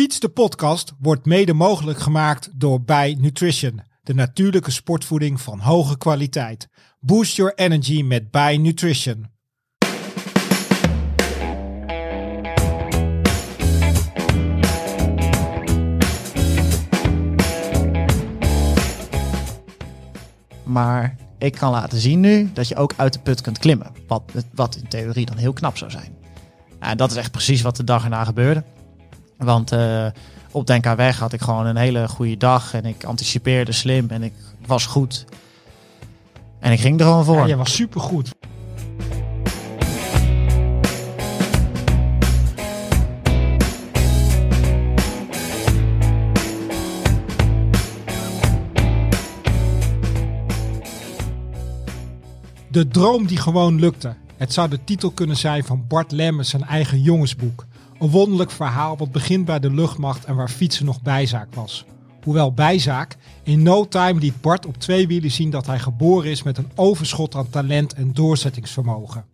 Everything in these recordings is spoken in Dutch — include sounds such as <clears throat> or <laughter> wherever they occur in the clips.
Fiets de podcast wordt mede mogelijk gemaakt door Bij Nutrition, de natuurlijke sportvoeding van hoge kwaliteit. Boost your energy met Bij Nutrition. Maar ik kan laten zien nu dat je ook uit de put kunt klimmen. Wat, wat in theorie dan heel knap zou zijn. En dat is echt precies wat de dag erna gebeurde. Want uh, op Denka had ik gewoon een hele goede dag. En ik anticipeerde slim en ik was goed. En ik ging er gewoon voor. Ja, je was supergoed. De droom die gewoon lukte. Het zou de titel kunnen zijn van Bart Lemmers zijn eigen jongensboek. Een wonderlijk verhaal wat begint bij de luchtmacht en waar fietsen nog bijzaak was. Hoewel bijzaak, in no time liet Bart op twee wielen zien dat hij geboren is met een overschot aan talent en doorzettingsvermogen.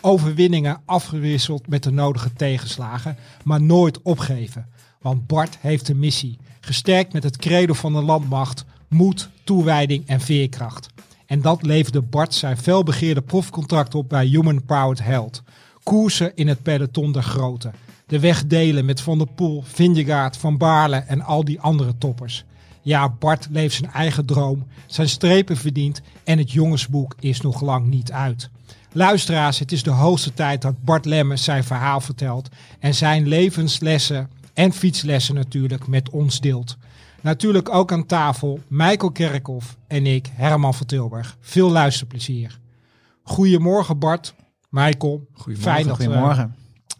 Overwinningen afgewisseld met de nodige tegenslagen, maar nooit opgeven. Want Bart heeft een missie, gesterkt met het credo van de landmacht, moed, toewijding en veerkracht. En dat leverde Bart zijn felbegeerde profcontract op bij Human Powered Health. Koersen in het peloton der grote. De weg delen met Van der Poel, Vingegaard, Van Baarle en al die andere toppers. Ja, Bart leeft zijn eigen droom, zijn strepen verdient en het jongensboek is nog lang niet uit. Luisteraars, het is de hoogste tijd dat Bart Lemmers zijn verhaal vertelt en zijn levenslessen en fietslessen natuurlijk met ons deelt. Natuurlijk ook aan tafel Michael Kerkhoff en ik, Herman van Tilburg. Veel luisterplezier. Goedemorgen Bart, Michael. Goedemorgen. Fijn dat, Goedemorgen.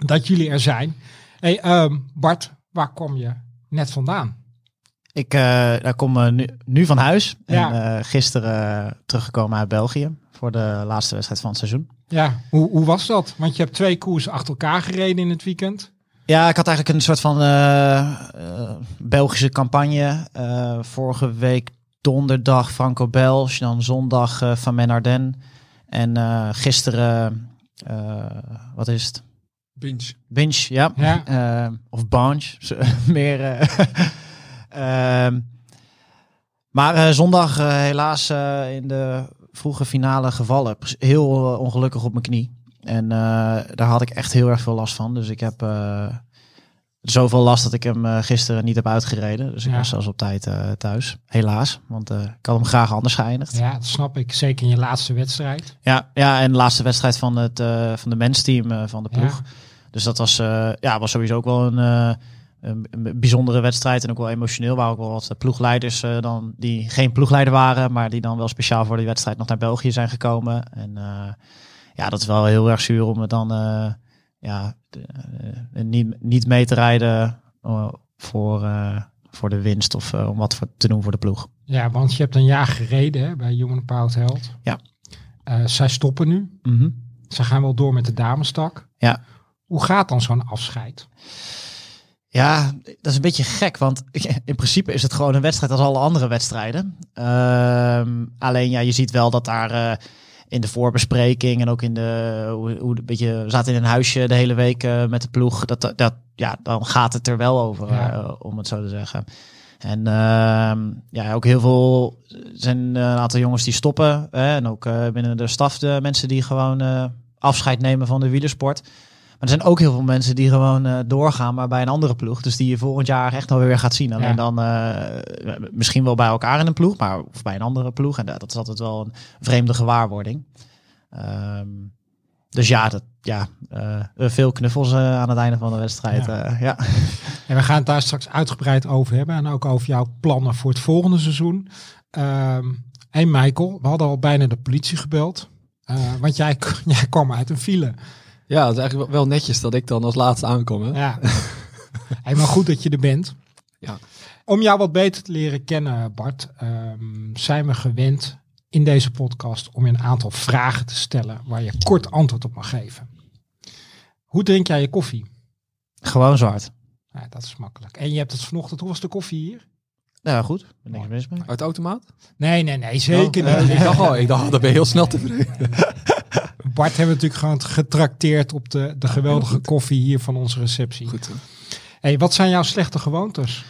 Dat jullie er zijn. Hey, um, Bart, waar kom je net vandaan? Ik uh, kom uh, nu, nu, van huis. Ja. En uh, gisteren teruggekomen uit België voor de laatste wedstrijd van het seizoen. Ja, hoe, hoe was dat? Want je hebt twee koersen achter elkaar gereden in het weekend. Ja, ik had eigenlijk een soort van Belgische campagne. Vorige week donderdag Franco Belge, dan zondag Van Men Arden. En gisteren, wat is het? Binge. Binge, ja. ja. of Bange, <laughs> meer. <laughs> Ehm, maar zondag helaas in de vroege finale gevallen. Heel ongelukkig op mijn knie. En daar had ik echt heel erg veel last van. Dus ik heb zoveel last dat ik hem uh, gisteren niet heb uitgereden. Dus ik was zelfs op tijd thuis. Helaas. Want ik had hem graag anders geëindigd. Ja, dat snap ik. Zeker in je laatste wedstrijd. Ja, ja en de laatste wedstrijd van het van de mensteam van de ploeg. Ja. Dus dat was, ja, was sowieso ook wel een, een, bijzondere wedstrijd. En ook wel emotioneel. Waar ook wel wat ploegleiders dan die geen ploegleider waren. Maar die dan wel speciaal voor die wedstrijd nog naar België zijn gekomen. En ja, dat is wel heel erg zuur om het dan ja, uh, niet, niet mee te rijden uh, voor, voor de winst of om wat voor, te doen voor de ploeg. Ja, want je hebt een jaar gereden hè, bij Human Powered Held. Ja. zij stoppen nu. Mm -hmm. Ze gaan wel door met de damestak. Ja. Hoe gaat dan zo'n afscheid? Ja, dat is een beetje gek, want <laughs> in principe is het gewoon een wedstrijd als alle andere wedstrijden. Uh, alleen ja, je ziet wel dat daar in de voorbespreking en ook in de hoe, hoe een beetje we zaten in een huisje de hele week uh, met de ploeg. Dat, dat ja, dan gaat het er wel over, ja. uh, om het zo te zeggen. En uh, ja, ook heel veel zijn een aantal jongens die stoppen. Hè, en ook binnen de staf de mensen die gewoon afscheid nemen van de wielersport. Maar er zijn ook heel veel mensen die gewoon uh, doorgaan, maar bij een andere ploeg. Dus die je volgend jaar echt nog weer gaat zien. Alleen ja. dan uh, misschien wel bij elkaar in een ploeg, maar of bij een andere ploeg. En dat is altijd wel een vreemde gewaarwording. Um, dus ja, dat, ja uh, veel knuffels aan het einde van de wedstrijd. Ja. ja. <laughs> En we gaan het daar straks uitgebreid over hebben. En ook over jouw plannen voor het volgende seizoen. Um, hey Michael, we hadden al bijna de politie gebeld. want jij, <laughs> jij kwam uit een file. Ja, het is eigenlijk wel netjes dat ik dan als laatste aankom. Hè? Ja. hey, maar goed dat je er bent. Ja. Om jou wat beter te leren kennen, Bart, um, zijn we gewend in deze podcast om je een aantal vragen te stellen waar je kort antwoord op mag geven. Hoe drink jij je koffie? Gewoon zwart. Ja, dat is makkelijk. En je hebt het vanochtend, hoe was de koffie hier? Ja, goed. Ben ik mis mee. Uit automaat? Nee, nee, nee, zeker oh, niet. ik dacht al, ik dacht, dat ben je heel snel tevreden. <laughs> Bart hebben we natuurlijk gewoon getrakteerd op de, de geweldige koffie hier van onze receptie. Goed. hey, wat zijn jouw slechte gewoontes?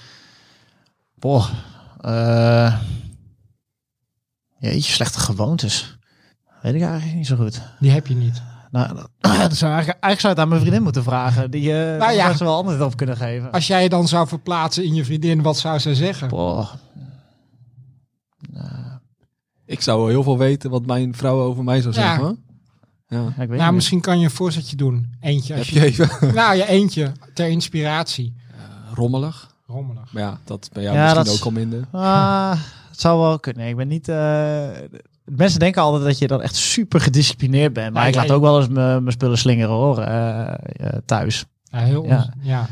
Boah. eh jeetje, slechte gewoontes. Weet ik eigenlijk niet zo goed. Die heb je niet. Nou, dat, <clears throat> dat zou eigenlijk, eigenlijk zou het aan mijn vriendin moeten vragen. Die eh Nou ja. zou ze wel antwoord op kunnen geven. Als jij je dan zou verplaatsen in je vriendin, wat zou zij zeggen? Boah. Ik zou wel heel veel weten wat mijn vrouw over mij zou Ja. zeggen. hoor. Ja. Ja, ik weet Nou, niet. misschien kan je een voorzetje doen. Eentje. Heb Als je even <laughs> Nou, ja, eentje. Ter inspiratie. rommelig? Rommelig. Maar ja, dat ben Ja, misschien ook al minder. Ah, het zou wel kunnen. Nee, ik ben niet. eh, mensen denken altijd dat je dan echt super gedisciplineerd bent. Maar Ja, ik laat jij- ook wel eens mijn mijn spullen slingeren hoor. eh, eh, thuis. Ja, heel Ja. ons- ja.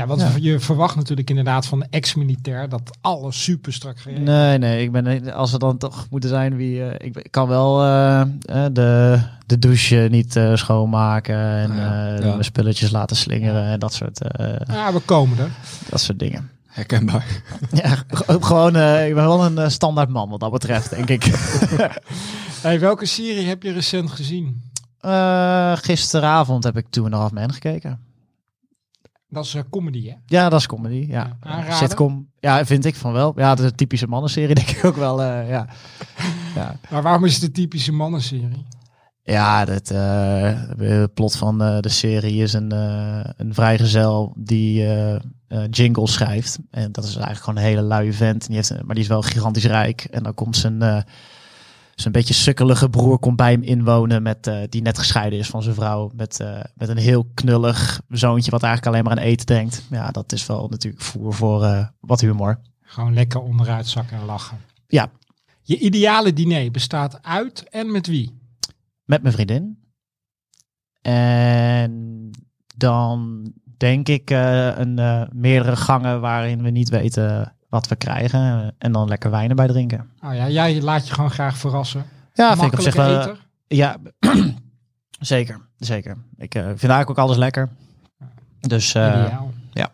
Ja, want Ja. je verwacht natuurlijk inderdaad van ex-militair dat alles super strak geregeld Nee, nee. Ik ben, als we dan toch moeten zijn wie. eh, ik, ik kan wel eh, eh, de, de douche niet eh, schoonmaken. En Ah, ja. eh, Ja. mijn spulletjes laten slingeren. En dat soort, eh, Ja, we komen er. dat soort dingen. Herkenbaar. <laughs> Ja, gewoon. eh, ik ben wel een standaard man wat dat betreft, denk ik. <laughs> Hey, welke serie heb je recent gezien? Eh, gisteravond heb ik Two and a Half Men gekeken. Dat is eh, comedy, hè? Ja, dat is comedy. Ja. Sitcom. Ja, vind ik van wel. Ja, dat is een typische mannenserie, <laughs> denk ik ook wel. eh, ja. Ja. Maar waarom is het de typische mannenserie? Ja, het eh, plot van de serie is een, eh een vrijgezel die jingles schrijft. En dat is eigenlijk gewoon een hele luie vent. En die heeft, een- maar die is wel gigantisch rijk. En dan komt zijn, zijn beetje sukkelige broer komt bij hem inwonen. Met, eh, die net gescheiden is van zijn vrouw. Met, eh, met een heel knullig zoontje wat eigenlijk alleen maar aan eten denkt. Ja, dat is wel natuurlijk voer voor eh, wat humor. Gewoon lekker onderuit zakken en lachen. Ja, Je ideale diner bestaat uit en met wie? met mijn vriendin. En dan denk ik een meerdere gangen waarin we niet weten wat we krijgen. En dan lekker wijn erbij drinken. Oh ja, jij laat je gewoon graag verrassen. Ja, vind ik op zich wel. eter. Ja, <clears throat> zeker. Zeker. Ik eh, vind eigenlijk ook alles lekker. Dus eh, ja.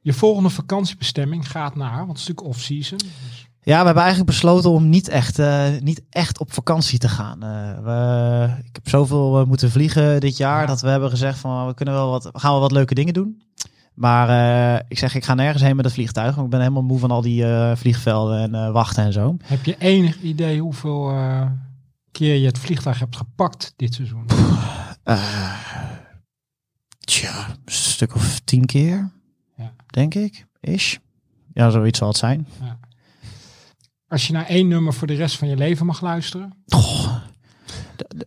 Je volgende vakantiebestemming gaat naar, want het is natuurlijk off-season. Dus ja, we hebben eigenlijk besloten om niet echt, eh, niet echt op vakantie te gaan. Eh, we, ik heb zoveel eh, moeten vliegen dit jaar Ja. dat we hebben gezegd van we kunnen wel wat, we gaan wel wat leuke dingen doen. Maar eh, ik zeg, ik ga nergens heen met het vliegtuig. Want ik ben helemaal moe van al die eh, vliegvelden en eh, wachten en zo. heb je enig idee hoeveel keer je het vliegtuig hebt gepakt dit seizoen? Tja, een stuk of tien keer, Ja. denk ik, is. Ja, zoiets zal het zijn. Als je naar één nummer voor de rest van je leven mag luisteren.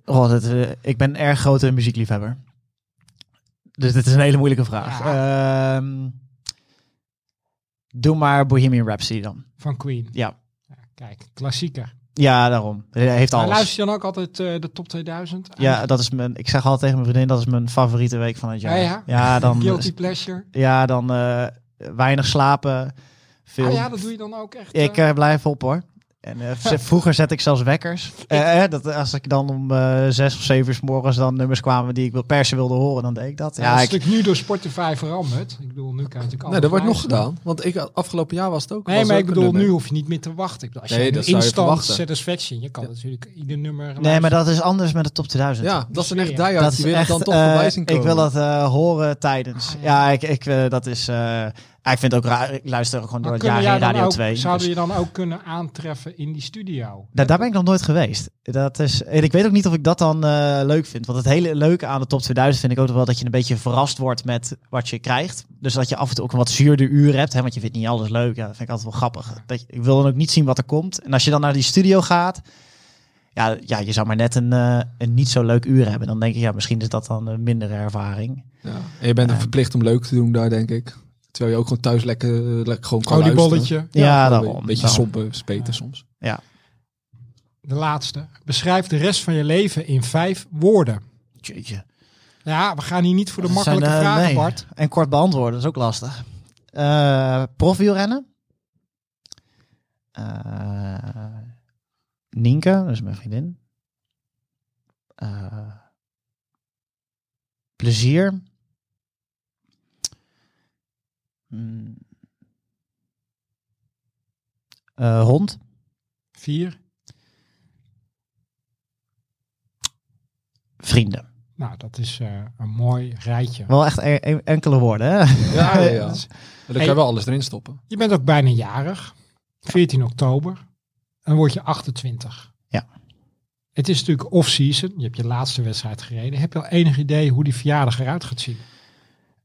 Oh, dat, ik ben erg grote muziekliefhebber. Dus dit is een hele moeilijke vraag. Ehm, doe maar Bohemian Rhapsody dan. Van Queen. Ja, Ja, kijk, klassieker. ja daarom. Hij heeft Maar alles. luister je dan ook altijd eh, de top 2000? Ja, dat is mijn. Ik zeg altijd tegen mijn vriendin dat is mijn favoriete week van het jaar. Ja, ja. dan. <laughs> Guilty Pleasure. Ja, dan eh, weinig slapen. Veel. Ah ja, dat doe je dan ook echt. Ik eh, eh, blijf op hoor. En eh, vroeger zet ik zelfs wekkers. Eh, eh, dat, als ik dan om eh, zes of zeven uur 's morgens dan nummers kwamen die ik wil per se wilde horen, dan deed ik dat. ja, Ja, dat is ik, natuurlijk nu door Spotify veranderd. Ik bedoel, nu kan je natuurlijk Nee, dat wordt nog gedaan. Want ik, afgelopen jaar was het ook. Nee, maar ook ik een bedoel, nu hoef je niet meer te wachten. Ik bedoel, als Nee, je dat een je instant satisfaction, je kan natuurlijk ieder nummer nee, maar dat is anders met de top 2000. Ja, dat zijn echt Dat diehards. Die het dan toch Ik wil dat eh, horen tijdens. Ah, ja. ja. ik, ik, dat is. Ik vind het ook raar. Ik luister ook gewoon door het jaar Radio ook, 2. zouden dus- je dan ook kunnen aantreffen in die studio? daar, daar ben ik nog nooit geweest. Dat is, en ik weet ook niet of ik dat dan eh, leuk vind. Want het hele leuke aan de top 2000 vind ik ook wel dat je een beetje verrast wordt met wat je krijgt. Dus dat je af en toe ook een wat zuurder uur hebt. Hè, want je vindt niet alles leuk. Ja, dat vind ik altijd wel grappig. Dat je, ik wil dan ook niet zien wat er komt. En als je dan naar die studio gaat. Ja, ja je zou maar net een, eh, een niet zo leuk uur hebben. Dan denk ik, ja, misschien is dat dan een mindere ervaring. Ja. En je bent er Ja. verplicht om leuk te doen daar, denk ik. Terwijl je ook gewoon thuis lekker, lekker gewoon kan luisteren. Oliebolletje. Ja, gewoon daarom. Een beetje daarom. sompen, speten soms. De laatste. Beschrijf de rest van je leven in vijf woorden. Jeetje. Ja, we gaan hier niet voor de Dat makkelijke zijn, eh, vragen, nee. Bart. En kort beantwoorden, dat is ook lastig. Eh profielrennen. Eh Nienke, dat is mijn vriendin. Eh, plezier. Hmm. Eh, hond. Vier. Vrienden. Nou, dat is uh, een mooi rijtje. Wel echt e e enkele woorden, hè? Ja, ja, ja. <laughs> Dan kan je wel alles erin stoppen. Je bent ook bijna jarig. 14 oktober. Dan word je 28. Ja. Het is natuurlijk off-season. Je hebt je laatste wedstrijd gereden. Heb je al enig idee hoe die verjaardag eruit gaat zien?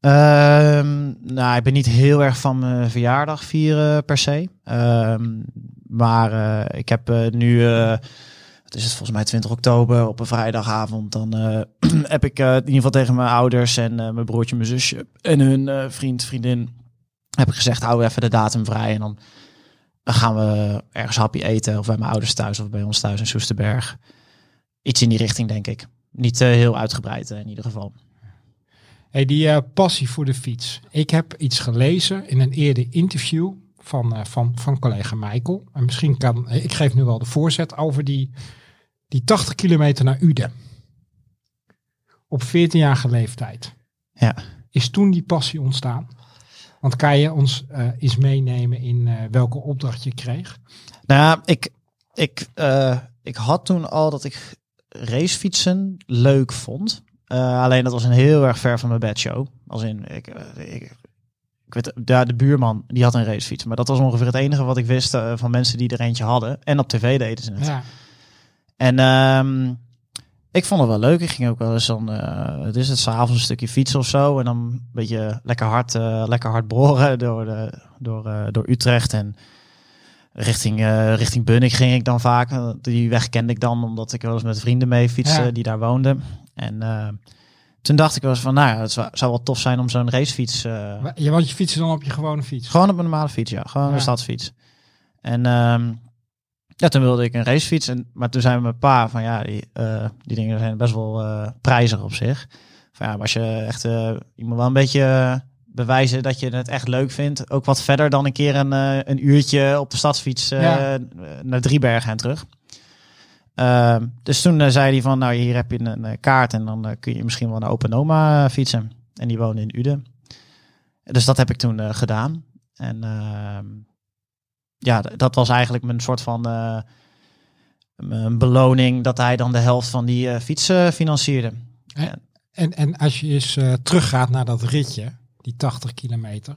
Um, nou, ik ben niet heel erg van mijn verjaardag vieren per se. Um, maar uh, ik heb uh, nu, het is het volgens mij 20 oktober op een vrijdagavond. Dan <clears throat> heb ik in ieder geval tegen mijn ouders en mijn broertje, mijn zusje en hun vriend, vriendin, heb ik gezegd, hou even de datum vrij. En dan, gaan we ergens hapje eten. Of bij mijn ouders thuis of bij ons thuis in Soesterberg. Iets in die richting, denk ik. Niet heel uitgebreid in ieder geval. Hey, die uh, passie voor de fiets. Ik heb iets gelezen in een eerder interview van, uh, van, van collega Michael. En misschien kan, eh, ik geef nu wel de voorzet over die, die 80 kilometer naar Uden. Op 14-jarige leeftijd. Ja. Is toen die passie ontstaan? Want kan je ons uh, eens meenemen in welke opdracht je kreeg? Nou ik, ik, ik had toen al dat ik racefietsen leuk vond. Uh, alleen dat was een heel erg ver van mijn bedshow. Als in, ik, eh, ik, ik weet, daar de buurman, die had een racefiets. Maar dat was ongeveer het enige wat ik wist uh, van mensen die er eentje hadden. En op tv deden ze het. Ja. En um, ik vond het wel leuk. Ik ging ook wel eens dan, uh, het is het, s'avonds een stukje fietsen of zo. En dan een beetje lekker hard, lekker hard boren door, de, door, door Utrecht. En richting, uh, richting Bunnik ging ik dan vaak. Die weg kende ik dan, omdat ik wel eens met vrienden mee fietsen ja. die daar woonden. En uh, toen dacht ik wel eens van, nou ja, het zou, zou wel tof zijn om zo'n racefiets... Uh, ja, want je fietst dan op je gewone fiets? Gewoon op een normale fiets, ja. Gewoon ja. een stadsfiets. En um, ja, toen wilde ik een racefiets. En, maar toen zei mijn pa van, ja, die, uh, die dingen zijn best wel uh, prijzig op zich. Van ja, als je echt, je moet wel een beetje bewijzen dat je het echt leuk vindt. Ook wat verder dan een keer een, een uurtje op de stadsfiets ja. naar Driebergen en terug. Uh, dus toen uh, zei hij van, nou hier heb je een, een kaart en dan uh, kun je misschien wel naar Open Oma fietsen. En die woonde in Uden. Dus dat heb ik toen gedaan. En ehm, ja, dat was eigenlijk mijn soort van een beloning dat hij dan de helft van die fiets financierde. En, en, en als je eens teruggaat naar dat ritje, die 80 kilometer.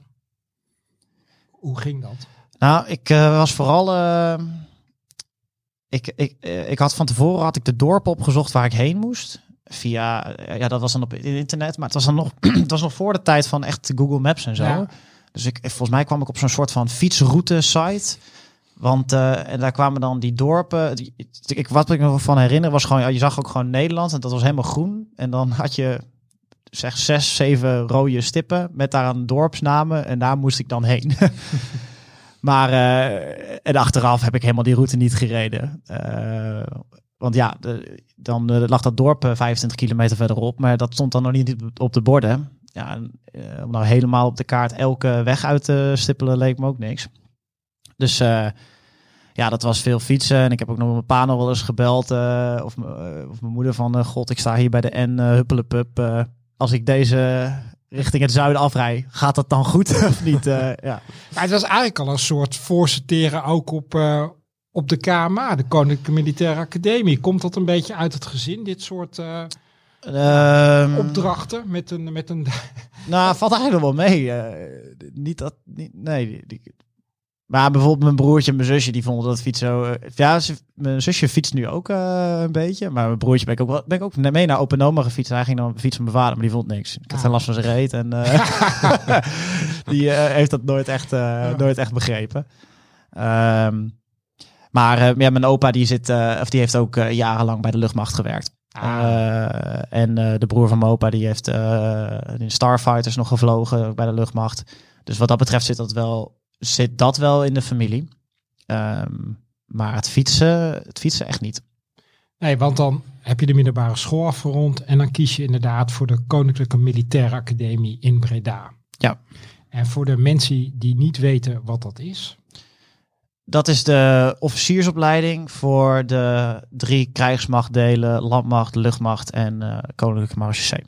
Hoe ging dat? Nou, ik was vooral ik, ik, ik had van tevoren had ik de dorp opgezocht waar ik heen moest. Via, ja, dat was dan op het internet, maar het was dan nog, <clears throat> het was nog voor de tijd van echt Google Maps en zo. Ja. Dus ik, volgens mij kwam ik op zo'n soort van fietsroute site. Want uh, en daar kwamen dan die dorpen. Die, ik, wat ik me van herinner was gewoon, je zag ook gewoon Nederland en dat was helemaal groen. En dan had je zeg zes, zeven rode stippen met daar een dorpsnamen en daar moest ik dan heen. <laughs> Maar uh, en achteraf heb ik helemaal die route niet gereden. Uh, want ja, dan uh, lag dat dorp 25 kilometer verderop, maar dat stond dan nog niet op de borden. Ja, om nou helemaal op de kaart elke weg uit te stippelen leek me ook niks. Dus ja, dat was veel fietsen. En ik heb ook nog mijn pa nog wel eens gebeld. of, of mijn moeder van, god, ik sta hier bij de N, huppelepup. als ik deze richting het zuiden afrij. Gaat dat dan goed <laughs> of niet? Uh, ja. Maar het was eigenlijk al een soort voorsorteren ook op, uh, op de KMA, de Koninklijke Militaire Academie. Komt dat een beetje uit het gezin, dit soort uh, um, opdrachten met een... Met een nou, valt eigenlijk wel mee. niet dat... Niet, nee, die, maar bijvoorbeeld mijn broertje en mijn zusje, die vonden dat fiets zo... Uh, ja, ze, mijn zusje fietst nu ook uh, een beetje. Maar mijn broertje ben ik ook, wel, ben ik ook mee naar Open Oma gefietst. Hij ging dan fiets van mijn vader, maar die vond niks. Ik had geen last van zijn reet. En uh, <laughs> <laughs> die heeft dat nooit echt, nooit echt begrepen. Um, maar ja, mijn opa die, zit, of die heeft ook jarenlang bij de luchtmacht gewerkt. Ah. en de broer van mijn opa die heeft in Starfighters nog gevlogen bij de luchtmacht. Dus wat dat betreft zit dat wel zit dat wel in de familie. Um, maar het fietsen, het fietsen echt niet. Nee, want dan heb je de middelbare school afgerond en dan kies je inderdaad voor de Koninklijke Militaire Academie in Breda. Ja. En voor de mensen die niet weten wat dat is. Dat is de officiersopleiding voor de drie krijgsmachtdelen, landmacht, luchtmacht en uh, Koninklijke Marechaussee.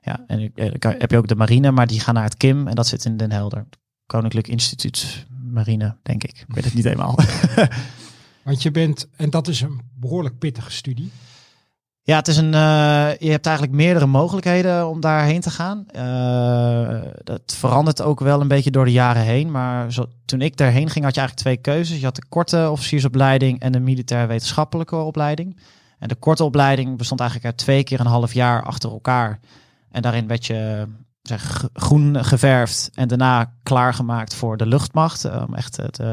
Ja, en uh, heb je ook de marine, maar die gaan naar het KIM en dat zit in Den Helder. Koninklijk Instituut Marine, denk ik. Ik weet het niet helemaal. <laughs> Want je bent, en dat is een behoorlijk pittige studie. Ja, het is een, uh, je hebt eigenlijk meerdere mogelijkheden om daarheen te gaan. Uh, dat verandert ook wel een beetje door de jaren heen. Maar zo, toen ik daarheen ging, had je eigenlijk twee keuzes. Je had de korte officiersopleiding en de militair wetenschappelijke opleiding. En de korte opleiding bestond eigenlijk uit twee keer een half jaar achter elkaar. En daarin werd je zeg, groen geverfd en daarna klaargemaakt voor de luchtmacht. Om echt het, uh,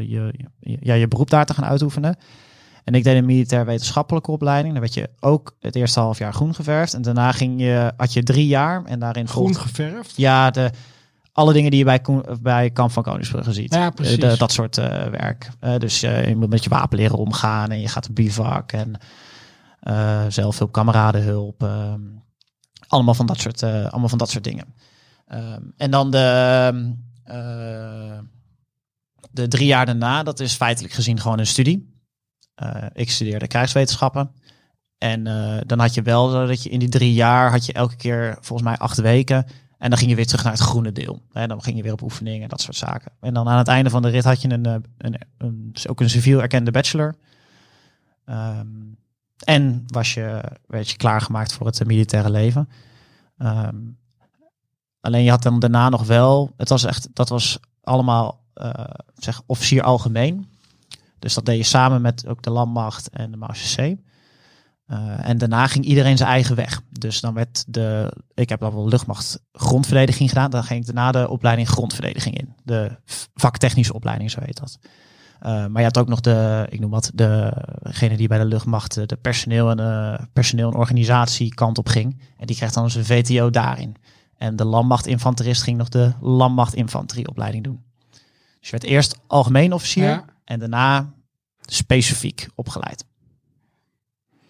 je, ja, je beroep daar te gaan uitoefenen. En ik deed een militair wetenschappelijke opleiding. Dan werd je ook het eerste half jaar groen geverfd. En daarna ging je, had je drie jaar en daarin groen geverfd. Ja, de, alle dingen die je bij, bij Kamp van Koningsbrugge ziet. Ja, precies. De, dat soort uh, werk. Uh, dus je moet met je wapen leren omgaan en je gaat op bivak en zelfhulp, kameradenhulp. Ehm, allemaal van dat soort, allemaal van dat soort dingen. Um, en dan de, de drie jaar daarna, dat is feitelijk gezien gewoon een studie. Uh, ik studeerde krijgswetenschappen. En dan had je wel dat je in die drie jaar had je elke keer volgens mij acht weken. En dan ging je weer terug naar het groene deel. En dan ging je weer op oefeningen, dat soort zaken. En dan aan het einde van de rit had je een, eh, een, een, ook een civiel erkende bachelor. Um, en was je, werd je klaargemaakt voor het militaire leven. Um, alleen je had dan daarna nog wel, het was echt, dat was allemaal uh, zeg officier algemeen. Dus dat deed je samen met ook de landmacht en de MACC. Uh, en daarna ging iedereen zijn eigen weg. Dus dan werd de, ik heb dan wel luchtmacht grondverdediging gedaan. Dan ging ik daarna de opleiding grondverdediging in. De vaktechnische opleiding, zo heet dat. Uh, maar je had ook nog de, ik noem wat, degene die bij de luchtmacht de personeel en de personeel en organisatie kant op ging. En die kreeg dan zijn VTO daarin. En de landmachtinfanterist ging nog de landmachtinfanterieopleiding doen. Dus je werd eerst algemeen officier. Ja. En daarna specifiek opgeleid.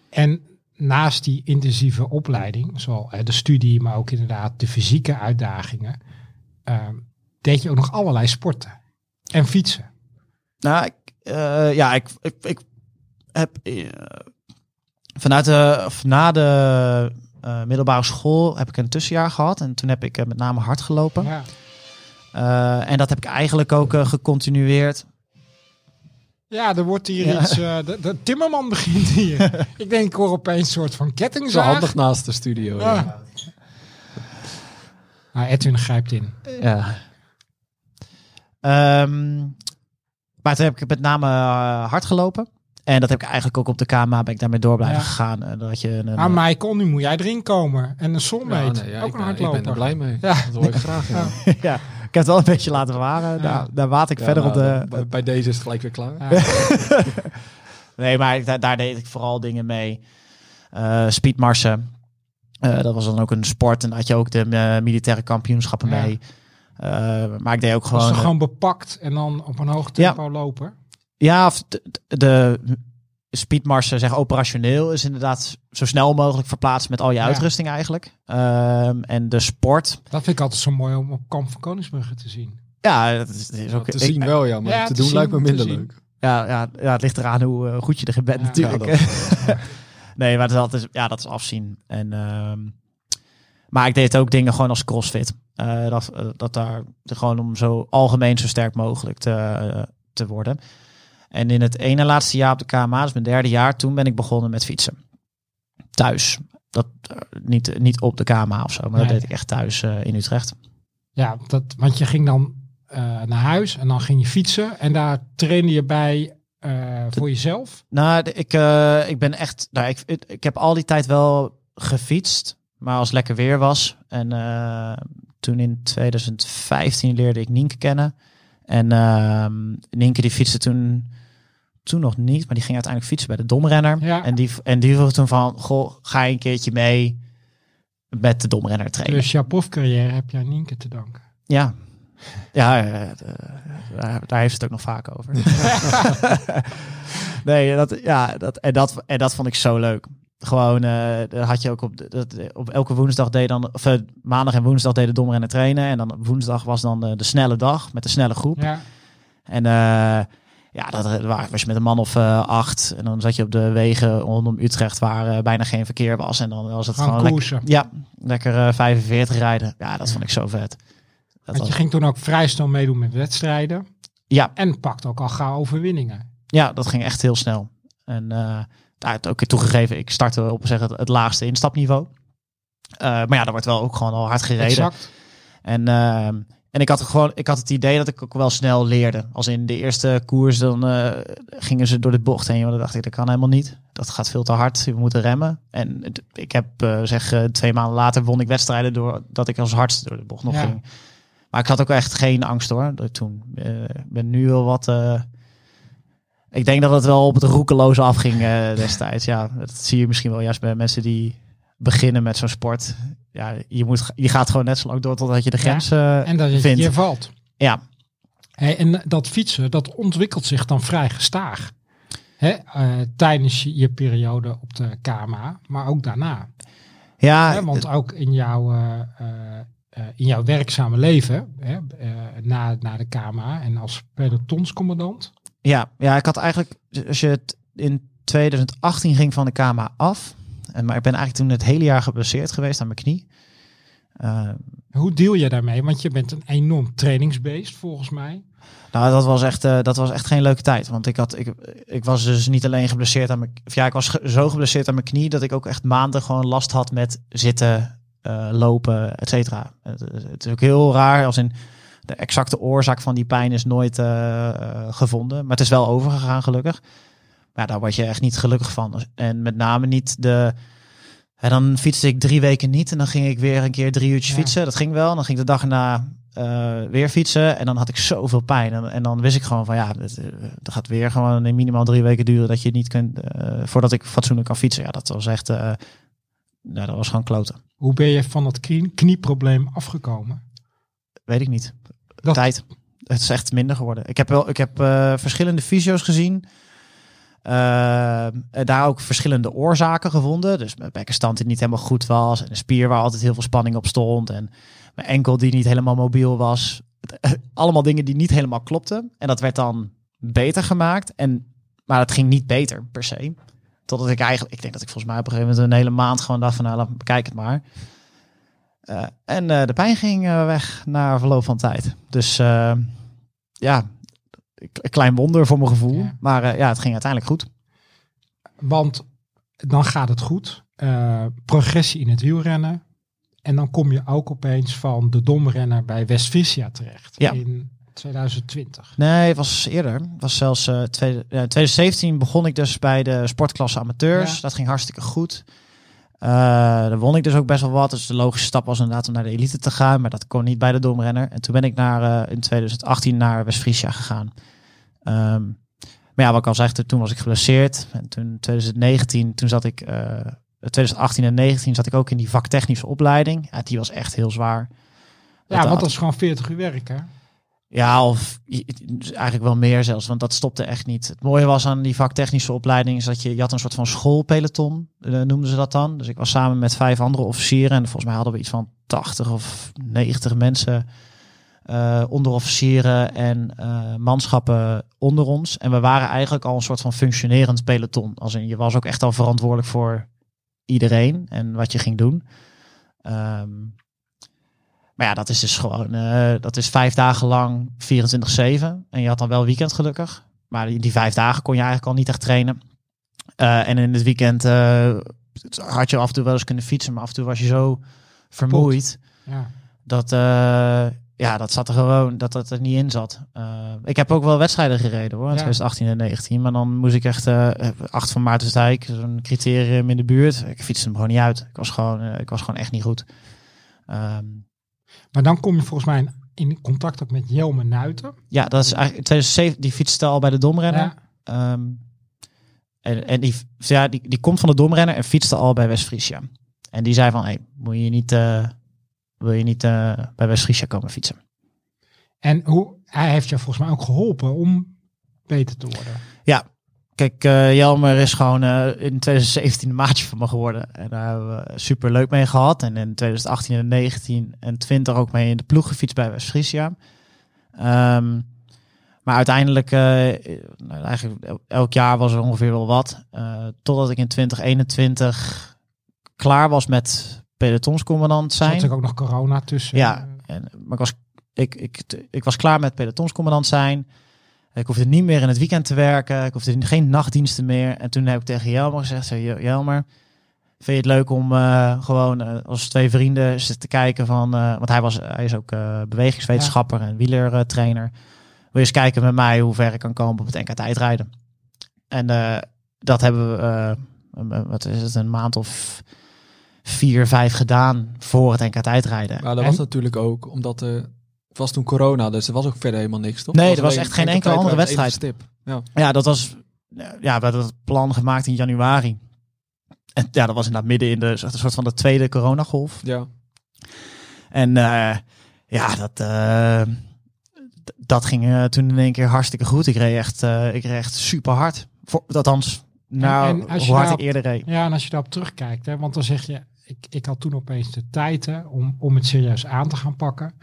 En naast die intensieve opleiding, zoals de studie, maar ook inderdaad de fysieke uitdagingen, uh, deed je ook nog allerlei sporten en fietsen. Nou, ik, uh, ja, ik, ik, ik heb uh, vanuit de, of na de uh, middelbare school heb ik een tussenjaar gehad en toen heb ik met name hard gelopen. Ja. en dat heb ik eigenlijk ook gecontinueerd. Ja, er wordt hier iets. Uh, de, Timmerman begint hier. <laughs> ik denk, ik hoor opeens een soort van kettingzaag. Zo handig naast de studio. Ja. ja. Ah, Edwin grijpt in. Ja. Um, maar toen heb ik met name uh, hard gelopen. En dat heb ik eigenlijk ook op de KMA ben ik daarmee door blijven ja. gegaan. Uh, dat je een, ah, Michael, nu moet jij erin komen. En een soulmate. Ja, nee, ja, ook ik een hardloper. Ik ben er blij mee. Ja. Dat hoor ik graag. Ja. ja. <laughs> Ik heb het wel een beetje laten varen. Ja. Daar, daar waat ik verder nou, op de... Bij, bij, deze is het gelijk weer klaar. <laughs> nee, maar daar, daar, deed ik vooral dingen mee. Uh, speedmarsen. Uh, dat was dan ook een sport. En daar had je ook de uh, militaire kampioenschappen mee. Maar ik deed ook gewoon... Was gewoon bepakt en dan op een hoog tempo lopen? Ja, de, de speedmarsen zeg operationeel is inderdaad zo snel mogelijk verplaatst met al je uitrusting eigenlijk. Um, en de sport. Dat vind ik altijd zo mooi om op Kamp van Koningsbrugge te zien. Ja, dat is, is ook te zien wel, ja, maar ja, te, te, doen zien, lijkt me minder leuk. Ja, ja, ja, het ligt eraan hoe uh, goed je erin bent natuurlijk. <laughs> nee, maar dat is, ja, dat is afzien. En, um, maar ik deed ook dingen gewoon als crossfit. Uh, dat, uh, dat daar gewoon om zo algemeen zo sterk mogelijk te, te worden. En in het ene laatste jaar op de KMA, dus mijn derde jaar, toen ben ik begonnen met fietsen. Thuis. Dat, niet, niet op de KMA of zo, maar nee. dat deed ik echt thuis in Utrecht. Ja, dat, want je ging dan naar huis en dan ging je fietsen en daar trainde je bij voor jezelf? Nou, ik, ik ben echt, nou, ik, ik heb al die tijd wel gefietst, maar als lekker weer was. En toen in 2015 leerde ik Nienke kennen. En uh, Nienke die fietste toen toen nog niet, maar die ging uiteindelijk fietsen bij de domrenner. Ja. En die, en die vroeg toen van, goh, ga je een keertje mee met de domrenner trainen. Dus jouw profcarrière heb je aan Nienke te danken. Ja, ja, uh, daar, daar, heeft het ook nog vaak over. <laughs> <laughs> nee, dat, ja, dat, en, dat, en dat vond ik zo leuk. Gewoon, uh, had je ook op, dat, op elke woensdag deed dan, of uh, maandag en woensdag deed de domrenner trainen. En dan woensdag was dan de, de snelle dag met de snelle groep. Ja. En ja, dat was je met een man of uh, acht. En dan zat je op de wegen rondom Utrecht waar uh, bijna geen verkeer was. En dan was het gewoon, lekker, ja, lekker uh, 45 rijden. Ja, dat ja. vond ik zo vet. Dat je ging toen ook vrij snel meedoen met wedstrijden. Ja. En pakte ook al gauw overwinningen. Ja, dat ging echt heel snel. En uh, daar ook toegegeven, ik startte op zeggen, het laagste instapniveau. Uh, maar ja, daar wordt wel ook gewoon al hard gereden. Exact. En, uh, en ik had gewoon, ik had het idee dat ik ook wel snel leerde. Als in de eerste koers, dan uh, gingen ze door de bocht heen. Dan dacht ik, dat kan helemaal niet. Dat gaat veel te hard. We moeten remmen. En ik heb, zeg, twee maanden later won ik wedstrijden doordat ik als hardste door de bocht nog ging. Maar ik had ook echt geen angst hoor. Toen ben nu wel wat ik denk dat het wel op het roekeloze afging uh, destijds. Ja, dat zie je misschien wel juist bij mensen die beginnen met zo'n sport. Ja, je, moet, je gaat gewoon net zo lang door totdat je de grens uh, En dat vindt. je valt. Ja. Hey, en dat fietsen, dat ontwikkelt zich dan vrij gestaag. Hè? Uh, tijdens je, je, periode op de KMA, maar ook daarna. Ja. Hè? Want ook in jouw, in jouw werkzame leven, hè? na, na de KMA en als pelotonscommandant ja, ja, ik had eigenlijk, als je het in 2018 ging van de KMA af, en, maar ik ben eigenlijk toen het hele jaar geblesseerd geweest aan mijn knie. Uh, Hoe deel je daarmee? Want je bent een enorm trainingsbeest volgens mij. Nou, dat was echt, uh, dat was echt geen leuke tijd. Want ik, had, ik, ik was dus niet alleen geblesseerd aan mijn... ja, ik was ge zo geblesseerd aan mijn knie dat ik ook echt maanden gewoon last had met zitten, uh, lopen, et cetera. Het, het, is ook heel raar als in de exacte oorzaak van die pijn is nooit uh, gevonden. Maar het is wel overgegaan, gelukkig. Maar daar word je echt niet gelukkig van. En met name niet de. En dan fietste ik drie weken niet en dan ging ik weer een keer drie uurtjes fietsen. Dat ging wel. Dan ging ik de dag erna uh, weer fietsen en dan had ik zoveel pijn. En, en dan wist ik gewoon van ja, het, het gaat weer gewoon minimaal drie weken duren dat je niet kunt, uh, voordat ik fatsoenlijk kan fietsen. Ja, dat was echt, uh, nou, dat was gewoon kloten. Hoe ben je van dat knie, knieprobleem afgekomen? Weet ik niet tijd. Het is echt minder geworden. Ik heb wel, ik heb uh, verschillende fysio's gezien. Uh, daar ook verschillende oorzaken gevonden. Dus mijn bekkenstand die niet helemaal goed was. En een spier waar altijd heel veel spanning op stond. En mijn enkel die niet helemaal mobiel was. <laughs> Allemaal dingen die niet helemaal klopten. En dat werd dan beter gemaakt. En, maar het ging niet beter per se. Totdat ik eigenlijk, ik denk dat ik volgens mij op een gegeven moment een hele maand gewoon dacht van nou, bekijk het maar. Uh, en uh, de pijn ging uh, weg na verloop van tijd. Dus ja, een klein wonder voor mijn gevoel. Ja. Maar ja, het ging uiteindelijk goed. Want dan gaat het goed. progressie in het wielrennen. En dan kom je ook opeens van de domrenner bij West-Friesia terecht. Ja. In 2020. Nee, het was eerder. Het was zelfs tweede, 2017 begon ik dus bij de sportklasse amateurs. Ja. Dat ging hartstikke goed. Uh, daar won ik dus ook best wel wat. Dus de logische stap was inderdaad om naar de elite te gaan. Maar dat kon niet bij de domrenner. En toen ben ik naar, uh, in 2018 naar West-Friesia gegaan. Um, maar ja, wat ik al zei, toen was ik geblesseerd. En toen 2019, toen zat ik... Uh, 2018 en 19 zat ik ook in die vaktechnische opleiding. Ja, die was echt heel zwaar. Ja, dat want dat is gewoon 40 uur werk, hè? Ja, of eigenlijk wel meer zelfs, want dat stopte echt niet. Het mooie was aan die vaktechnische opleiding is dat je, je had een soort van schoolpeloton, uh, noemden ze dat dan. Dus ik was samen met vijf andere officieren en volgens mij hadden we iets van 80 of 90 mensen, uh, onderofficieren en uh, manschappen onder ons. En we waren eigenlijk al een soort van functionerend peloton. Als in, je was ook echt al verantwoordelijk voor iedereen en wat je ging doen. Um, maar ja, dat is dus gewoon, uh, dat is vijf dagen lang 24-7. En je had dan wel weekend gelukkig. Maar die, die, vijf dagen kon je eigenlijk al niet echt trainen. Uh, en in het weekend uh, had je af en toe wel eens kunnen fietsen. Maar af en toe was je zo vermoeid. Ja. Dat, ja, dat zat er gewoon, dat dat er niet in zat. ik heb ook wel wedstrijden gereden hoor, in ja. 2018 en 19. Maar dan moest ik echt acht van Maartensdijk, zo'n criterium in de buurt. Ik fietste hem gewoon niet uit. Ik was gewoon, ik was gewoon echt niet goed. Um, maar dan kom je volgens mij in contact ook met Jelme Nuiten. Ja, dat is eigenlijk 2007. Die fietste al bij de domrenner. Ja. Um, en, en die, ja, die, die komt van de domrenner en fietste al bij West-Friesia. En die zei van, hey, moet je niet, uh, wil je niet uh, bij West-Friesia komen fietsen? En hoe, hij heeft je volgens mij ook geholpen om beter te worden. Ja, Kijk, uh, Jelmer is gewoon uh, in 2017 een maatje van me geworden. En daar hebben we super leuk mee gehad. En in 2018 en 19 en 20 ook mee in de ploeg gefietst bij West-Friesia. Um, maar uiteindelijk, uh, eigenlijk elk jaar was er ongeveer wel wat. totdat ik in 2021 klaar was met pelotonscommandant zijn. Zat er ook nog corona tussen? Ja, en, maar ik was, ik, ik, ik was klaar met pelotonscommandant zijn. Ik hoefde niet meer in het weekend te werken. Ik hoefde geen nachtdiensten meer. En toen heb ik tegen Jelmer gezegd, Jelmer, vind je het leuk om uh, gewoon uh, als twee vrienden te kijken van, uh, want hij, was, hij is ook bewegingswetenschapper en wielertrainer. Wil je eens kijken met mij hoe ver ik kan komen op het NK tijdrijden? En dat hebben we, wat is het, een maand of vier, vijf gedaan voor het NK tijdrijden. Maar dat was natuurlijk ook omdat er het was toen corona, dus er was ook verder helemaal niks, toch? Nee, er was echt geen enkele andere wedstrijd. Stip. Ja. ja, dat was. Ja, we hadden het plan gemaakt in januari. En ja, dat was inderdaad midden in de een soort van de tweede coronagolf. Ja. En uh, ja, dat, uh, dat ging uh, toen in één keer hartstikke goed. Ik reed echt, ik reed echt super hard. Voor, althans, nou, en, en hoe hard ik eerder reed. Ja, en als je daarop terugkijkt, hè, want dan zeg je, ik, ik had toen opeens de tijd hè, om, om het serieus aan te gaan pakken.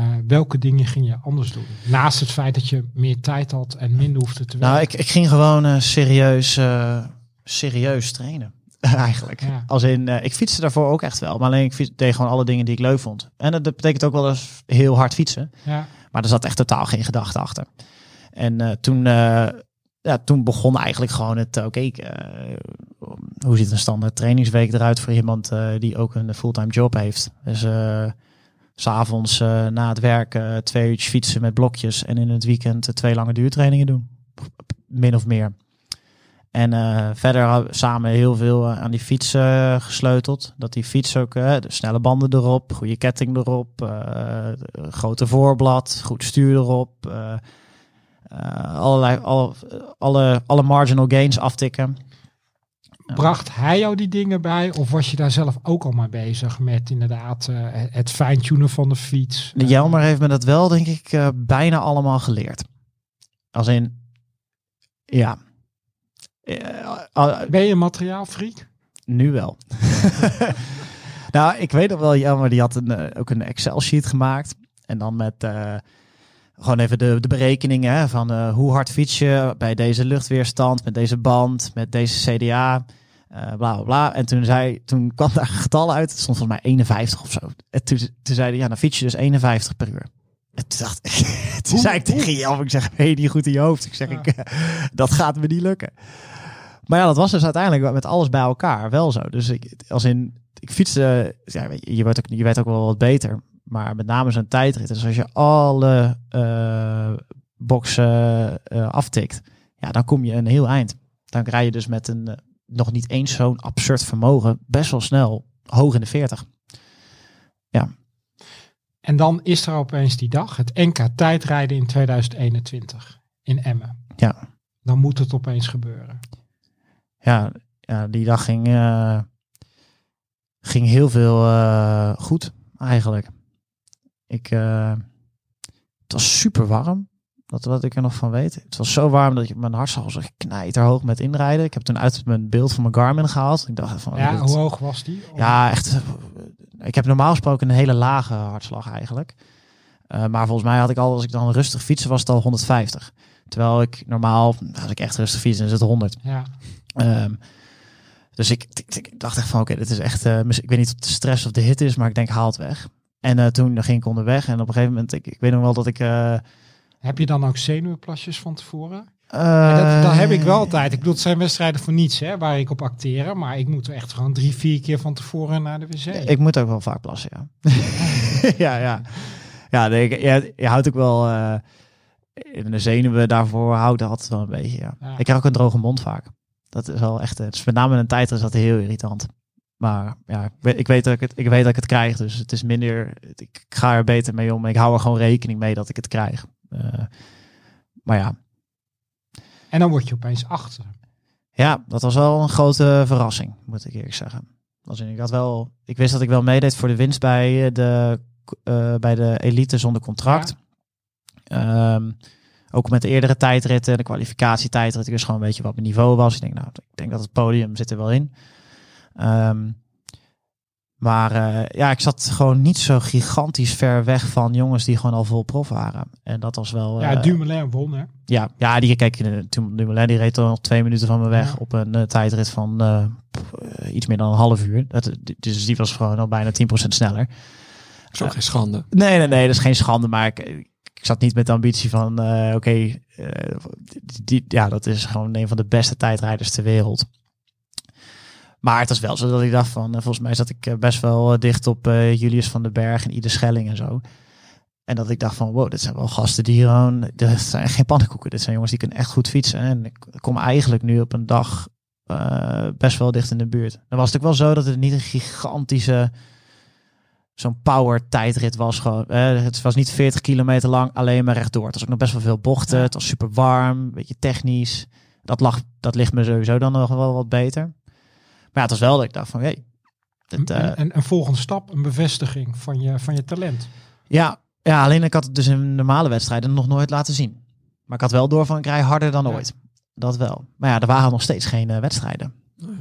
Uh, welke dingen ging je anders doen? Naast het feit dat je meer tijd had en minder hoefde te werken. Nou, ik, ik ging gewoon uh, serieus, uh, serieus trainen. <laughs> Eigenlijk. Als in, ik fietste daarvoor ook echt wel. Maar alleen ik fiets, deed gewoon alle dingen die ik leuk vond. En dat betekent ook wel eens heel hard fietsen. Ja. Maar er zat echt totaal geen gedachte achter. En toen, ja, toen begon eigenlijk gewoon het, oké, hoe ziet een standaard trainingsweek eruit voor iemand die ook een fulltime job heeft? Dus s'avonds uh, na het werk twee uurtjes fietsen met blokjes en in het weekend twee lange duurtrainingen doen. Min of meer. En verder samen heel veel aan die fiets gesleuteld. Dat die fiets ook, de snelle banden erop, goede ketting erop, grote voorblad, goed stuur erop. allerlei, alle, alle, alle marginal gains aftikken. Bracht hij jou die dingen bij? Of was je daar zelf ook al mee bezig met inderdaad uh, het fine-tunen van de fiets? De Jelmer heeft me dat wel, denk ik, uh, bijna allemaal geleerd. Als in, ja. Uh, ben je een materiaalfreak? Nu wel. <laughs> nou, ik weet nog wel, Jelmer die had een, ook een Excel-sheet gemaakt. En dan met gewoon even de, de berekeningen van uh, hoe hard fiets je bij deze luchtweerstand, met deze band, met deze CDA, uh, eh, bla bla bla. En toen, zei, toen kwam daar een getal uit, het stond volgens mij 51 of zo. En toen, toen zei hij, ja, dan fiets je dus 51 per uur. En toen dacht ik, <laughs> toen zei ik tegen Jan, ik zeg, ben je niet goed in je hoofd? Ik zeg, ik, dat gaat me niet lukken. Maar ja, dat was dus uiteindelijk met alles bij elkaar wel zo. Dus ik, als in, ik fietste, ja, je, wordt ook, je weet ook wel wat beter. Maar met name zo'n tijdrit. Dus als je alle uh, boxen uh, aftikt, ja, dan kom je een heel eind. Dan rij je dus met een uh, nog niet eens zo'n absurd vermogen best wel snel hoog in de 40. Ja. En dan is er opeens die dag, het NK tijdrijden in 2021 in Emmen. Ja. Dan moet het opeens gebeuren. Ja, ja die dag ging, ging heel veel goed eigenlijk. Ik, uh, het was super warm. Dat wat ik er nog van weet. Het was zo warm dat ik mijn hartslag was knijterhoog met inrijden. Ik heb toen uit mijn beeld van mijn Garmin gehaald. Ik dacht van. Ja, hoe hoog was die? Ja, echt. Eh, ik heb normaal gesproken een hele lage hartslag eigenlijk. Uh, maar volgens mij had ik al, als ik dan rustig fietsen, was het al 150. Terwijl ik normaal, als ik echt rustig fiets, is het 100. Ja. Um, dus ik, ik, dacht echt van, oké, dit is echt, uh, ik weet niet of de stress of de hit is, maar ik denk, haal het weg. En uh, toen ging ik onderweg en op een gegeven moment, ik, ik weet nog wel dat ik... Uh, heb je dan ook zenuwplasjes van tevoren? Uh, dat, heb ik wel altijd. Ik bedoel, het zijn wedstrijden voor niets hè, waar ik op acteren. Maar ik moet er echt gewoon drie, vier keer van tevoren naar de wc. Ik moet ook wel vaak plassen, ja. <laughs> ja, ja. Ja, nee, je, je houdt ook wel... Uh, in de zenuwen daarvoor houdt dat altijd wel een beetje, ja. Ik krijg ook een droge mond vaak. Dat is wel echt... Het is met name in een tijd is dat heel irritant. Maar ja, ik weet, dat ik, het, ik weet dat ik het krijg. Dus het is minder. Ik ga er beter mee om. Ik hou er gewoon rekening mee dat ik het krijg. Uh, maar ja. En dan word je opeens achter. Ja, dat was wel een grote verrassing, moet ik eerlijk zeggen. Als ik, had wel, ik wist dat ik wel meedeed voor de winst bij de, uh, bij de elite zonder contract. Ja. Um, ook met de eerdere tijdritten, de kwalificatietijdrit, ik wist gewoon een beetje wat mijn niveau was. Ik denk, nou, ik denk dat het podium zit er wel in. Um, maar uh, ja, ik zat gewoon niet zo gigantisch ver weg van jongens die gewoon al vol prof waren. En dat was wel... Ja, uh, Dumoulin won hè? Ja, ja die, kijk, Dumoulin die reed er nog twee minuten van me weg op een uh, tijdrit van iets meer dan een half uur. Dat, dus die was gewoon al bijna 10% sneller. Dat is ook geen schande. Nee, nee, nee, dat is geen schande. Maar ik, ik zat niet met de ambitie van, uh, oké, okay, die, ja, dat is gewoon een van de beste tijdrijders ter wereld. Maar het was wel zo dat ik dacht van, volgens mij zat ik best wel dicht op Julius van den Berg en Ieder Schelling en zo. En dat ik dacht van, wow, dit zijn wel gasten die gewoon, dit zijn geen pannenkoeken. Dit zijn jongens die kunnen echt goed fietsen. En ik kom eigenlijk nu op een dag uh, best wel dicht in de buurt. Dan was het ook wel zo dat het niet een gigantische, zo'n power tijdrit was gewoon. Uh, het was niet 40 kilometer lang, alleen maar rechtdoor. Het was ook nog best wel veel bochten. Het was super warm, een beetje technisch. Dat, lag, dat ligt me sowieso dan nog wel wat beter. Maar ja, het was wel dat ik dacht van, hey, dit, uh, en, en, een volgende stap, een bevestiging van je, van je talent. Ja, ja, alleen ik had het dus in normale wedstrijden nog nooit laten zien. Maar ik had wel door van ik rij harder dan ooit. Dat wel. Maar ja, er waren nog steeds geen uh, wedstrijden.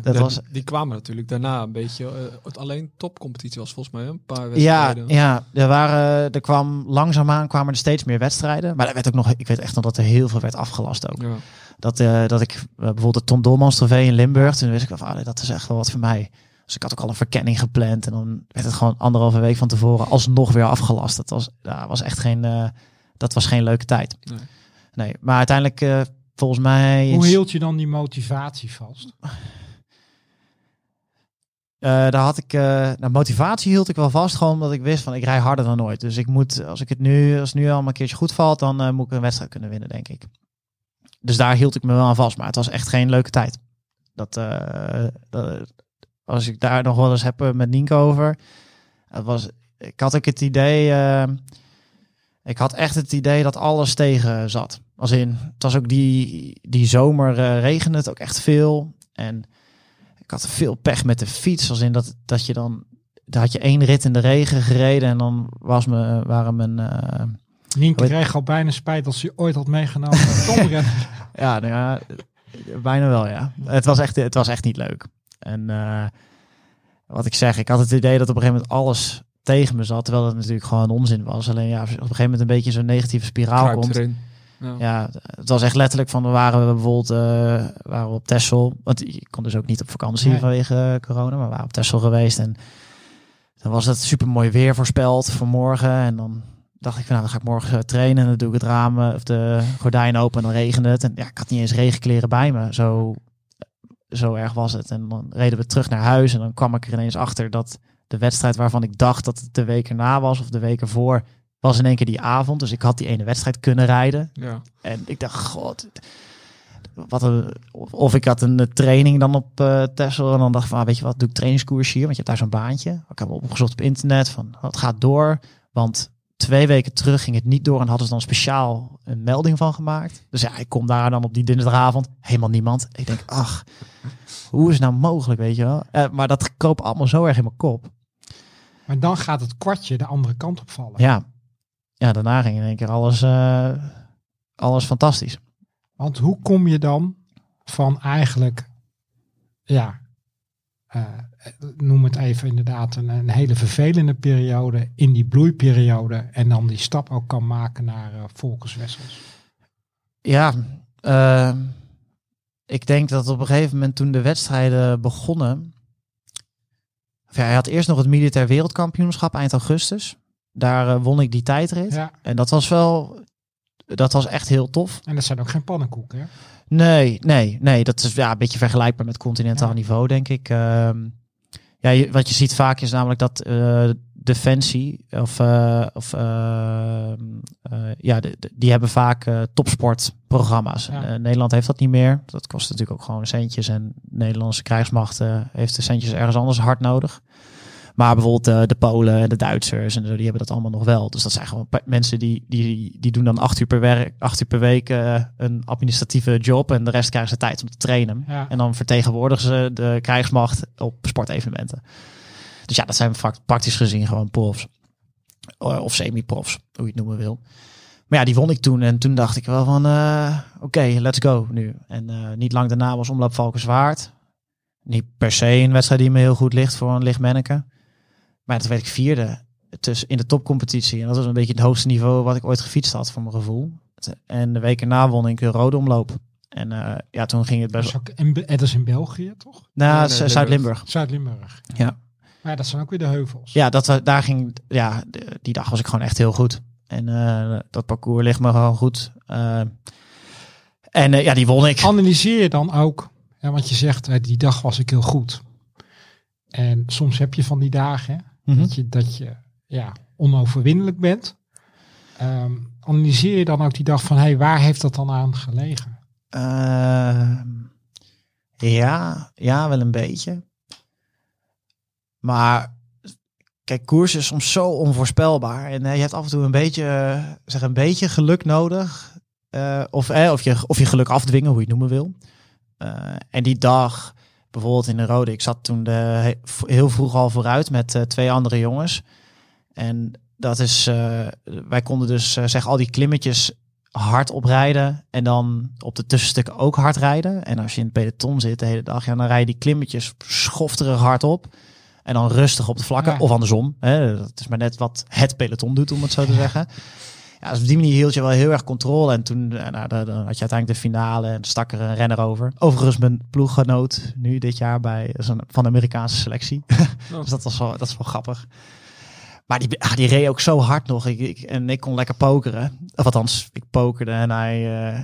dat was... Die kwamen natuurlijk daarna een beetje. Uh, alleen topcompetitie was volgens mij een paar wedstrijden. Ja, ja er, waren, er kwam langzaamaan kwamen er steeds meer wedstrijden. Maar er werd ook nog, ik weet echt nog dat er heel veel werd afgelast ook. Ja. Dat, uh, dat ik bijvoorbeeld de Tom Dolmans trofee in Limburg, toen wist ik van, ah, dat is echt wel wat voor mij. Dus ik had ook al een verkenning gepland. En dan werd het gewoon anderhalve week van tevoren alsnog weer afgelast. Dat was, ja, was echt geen, uh, dat was geen leuke tijd. Nee, nee maar uiteindelijk, uh, volgens mij. Hoe hield je dan die motivatie vast? Uh, daar had ik, nou, motivatie hield ik wel vast, gewoon omdat ik wist van ik rij harder dan ooit. Dus ik moet, als ik het nu, als het nu allemaal een keertje goed valt, dan moet ik een wedstrijd kunnen winnen, denk ik. Dus daar hield ik me wel aan vast, maar het was echt geen leuke tijd. Dat, dat, als ik daar nog wel eens heb eh, met Nienke over. Het was, ik had ook het idee. Uh, ik had echt het idee dat alles tegen zat. Als in, het was ook die, die zomer uh, regende het ook echt veel. En ik had veel pech met de fiets. Als in dat, dat je dan. Daar had je één rit in de regen gereden en dan was me, waren mijn. Nienke kreeg al bijna spijt als je ooit had meegenomen. <laughs> ja, nou ja, bijna wel ja. Het was echt, het was echt niet leuk. En uh, wat ik zeg, ik had het idee dat op een gegeven moment alles tegen me zat, terwijl het natuurlijk gewoon onzin was. Alleen ja, op een gegeven moment een beetje zo'n negatieve spiraal komt. Ja. ja. het was echt letterlijk van, we waren we bijvoorbeeld uh, waren we op Texel, want je kon dus ook niet op vakantie nee. vanwege uh, corona, maar we waren op Texel geweest en dan was het super mooi weer voorspeld voor morgen en dan dacht ik van, nou, dan ga ik morgen trainen en dan doe ik het raam of de gordijn open en dan regende het en ja, ik had niet eens regenkleren bij me. Zo zo erg was het. En dan reden we terug naar huis en dan kwam ik er ineens achter dat de wedstrijd waarvan ik dacht dat het de week erna was of de week ervoor, was in één keer die avond. Dus ik had die ene wedstrijd kunnen rijden. Ja. En ik dacht, god, wat een, of ik had een training dan op uh, Tesla en dan dacht van, ah, weet je wat, doe ik trainingskoers hier, want je hebt daar zo'n baantje. Ik heb opgezocht op internet van, wat gaat door? Want twee weken terug ging het niet door en hadden ze dan speciaal een melding van gemaakt. Dus ja, ik kom daar dan op die dinsdagavond, helemaal niemand. Ik denk, ach, hoe is het nou mogelijk, weet je wel? Uh, maar dat kroop allemaal zo erg in mijn kop. Maar dan gaat het kwartje de andere kant op vallen. Ja, ja daarna ging in één keer alles, uh, alles fantastisch. Want hoe kom je dan van eigenlijk, ja, uh, noem het even inderdaad, een, een, hele vervelende periode in die bloeiperiode en dan die stap ook kan maken naar uh, Volkerswessels? Ja, uh, ik denk dat op een gegeven moment toen de wedstrijden begonnen, ja, hij had eerst nog het militair wereldkampioenschap eind augustus. Daar uh, won ik die tijdrit. Ja. En dat was wel, dat was echt heel tof. En dat zijn ook geen pannenkoeken, hè? Nee, nee, nee. Dat is ja, een beetje vergelijkbaar met continentaal niveau, denk ik. Uh, ja, wat je ziet vaak is namelijk dat uh, Defensie of, uh, of uh, ja, de, die hebben vaak topsportprogramma's. Nederland heeft dat niet meer. Dat kost natuurlijk ook gewoon centjes en Nederlandse krijgsmacht heeft de centjes ergens anders hard nodig. Maar bijvoorbeeld uh, de Polen en de Duitsers en zo, die hebben dat allemaal nog wel. Dus dat zijn gewoon mensen die, die, die doen dan acht uur per, werk, acht uur per week uh, een administratieve job. En de rest krijgen ze tijd om te trainen. Ja. En dan vertegenwoordigen ze de krijgsmacht op sportevenementen. Dus ja, dat zijn praktisch gezien gewoon profs. Of semi-profs, hoe je het noemen wil. Maar ja, die won ik toen. En toen dacht ik wel van, uh, oké, let's go nu. En uh, niet lang daarna was Omloop Valkenswaard. Niet per se een wedstrijd die me heel goed ligt voor een lichtmanneke. Maar toen werd ik vierde tussen in de topcompetitie. En dat was een beetje het hoogste niveau wat ik ooit gefietst had, voor mijn gevoel. En de weken na won ik een rode omloop. En uh, ja, toen ging het best... Dat is, ook in, dat is in België, toch? Nou, nee, Zuid-Limburg. Zuid-Limburg. Ja. Maar dat zijn ook weer de heuvels. Ja, dat, daar ging, ja, die dag was ik gewoon echt heel goed. En eh, dat parcours ligt me gewoon goed. Eh, en eh, ja, die won ik. Analyseer je dan ook, hè, want je zegt, eh, die dag was ik heel goed. En soms heb je van die dagen, Mhm. dat je, dat je ja, onoverwinnelijk bent. Ehm, analyseer je dan ook die dag van, hey, waar heeft dat dan aan gelegen? Ehm, ja, ja, wel een beetje. Maar kijk, koers is soms zo onvoorspelbaar. En eh, je hebt af en toe een beetje, eh, zeg een beetje geluk nodig. Eh, of, eh, of, je, of je geluk afdwingen, hoe je het noemen wil. En die dag, bijvoorbeeld in de Rode, ik zat toen de, he- heel vroeg al vooruit met eh, twee andere jongens. En dat is, eh, wij konden dus eh, zeg al die klimmetjes hard oprijden en dan op de tussenstukken ook hard rijden. En als je in het peloton zit de hele dag, ja, dan rij je die klimmetjes schofterig hard op. En dan rustig op de vlakken, Ja. of andersom. Hè. Dat is maar net wat het peloton doet, om het zo te zeggen. Ja, dus op die manier hield je wel heel erg controle. En toen eh, nou, dan, dan had je uiteindelijk de finale en stak er een renner over. Overigens mijn ploeggenoot nu dit jaar bij van de Amerikaanse selectie. <laughs> dus dat was wel, dat is wel grappig. Maar die, ah, die reed ook zo hard nog. Ik, ik, en ik kon lekker pokeren. Of althans, ik pokerde en hij... eh,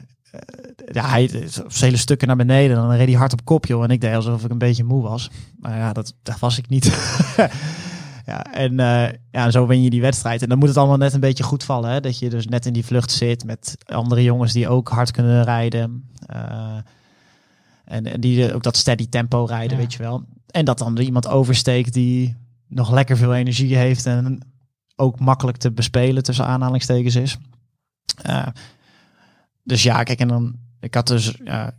ja, hij op hele stukken naar beneden. Dan reed hij hard op kop, joh. En ik deed alsof ik een beetje moe was. Maar ja, dat, dat was ik niet. <laughs> ja, en eh, ja, zo win je die wedstrijd. En dan moet het allemaal net een beetje goed vallen. Hè? Dat je dus net in die vlucht zit met andere jongens die ook hard kunnen rijden. Eh, en, en die ook dat steady tempo rijden, Ja. weet je wel. En dat dan er iemand oversteekt die nog lekker veel energie heeft en ook makkelijk te bespelen tussen aanhalingstekens is. Eh, dus ja, kijk, en dan ik had dus ja,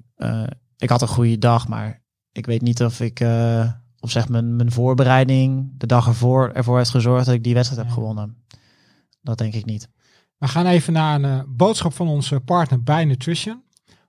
ik had een goede dag, maar ik weet niet of ik of zeg mijn, mijn voorbereiding de dag ervoor ervoor heeft gezorgd dat ik die wedstrijd heb gewonnen. Dat denk ik niet. We gaan even naar een eh, boodschap van onze partner Bij Nutrition.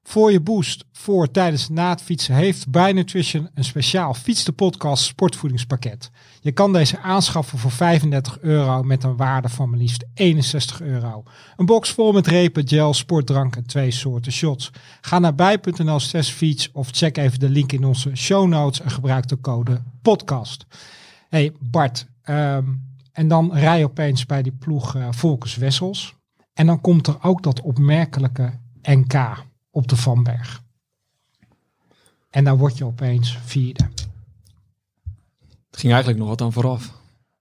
Voor je boost voor, tijdens, na het fietsen heeft Bij Nutrition een speciaal Fiets de Podcast sportvoedingspakket. Je kan deze aanschaffen voor 35 euro met een waarde van maar liefst 61 euro. Een box vol met repen, gel, sportdrank en twee soorten shots. Ga naar bij.nl slash fiets of check even de link in onze show notes en gebruik de code podcast. Hey Bart, ehm, en dan rij je opeens bij die ploeg Volkers Wessels. En dan komt er ook dat opmerkelijke NK op de Vanberg. En dan word je opeens vierde. Het ging eigenlijk nog wat aan vooraf.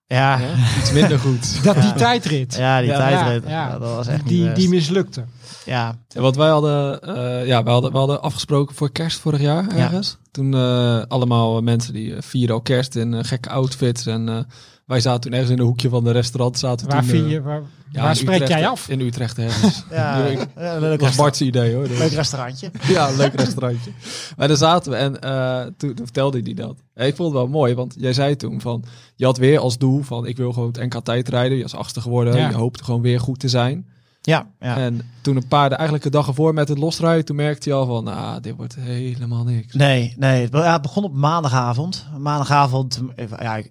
Ja? Iets minder goed. <laughs> Dat die tijdrit, ja die Ja, tijdrit, ja, ja. dat was echt niet die, best. die mislukte. ja, Ja, Want wij hadden, eh, ja, we hadden, we hadden afgesproken voor kerst vorig jaar ergens. Toen eh, allemaal mensen die eh, vierden al kerst in gekke outfits. En eh, wij zaten toen ergens in een hoekje van de restaurant. Zaten Waar, toen, vind eh, je, waar, ja, waar in spreek Utrecht, jij af? In Utrecht ergens. <laughs> ja, leuk, Dat was restaurant. Bart's idee hoor. Dus- leuk restaurantje. <laughs> Ja, een leuk restaurantje. Maar daar zaten we en eh, toen, toen vertelde hij dat. Ja, ik vond het wel mooi, want jij zei toen van... Je had weer als doel van ik wil gewoon het NK tijd rijden. Je was achtste geworden. Ja. Je hoopte gewoon weer goed te zijn. Ja, ja. En toen een paar, de, eigenlijk de dag ervoor met het losrijden, toen merkte je al van... Ah, dit wordt helemaal niks. Nee, nee. Het begon op maandagavond. Maandagavond, eh, ja, ik-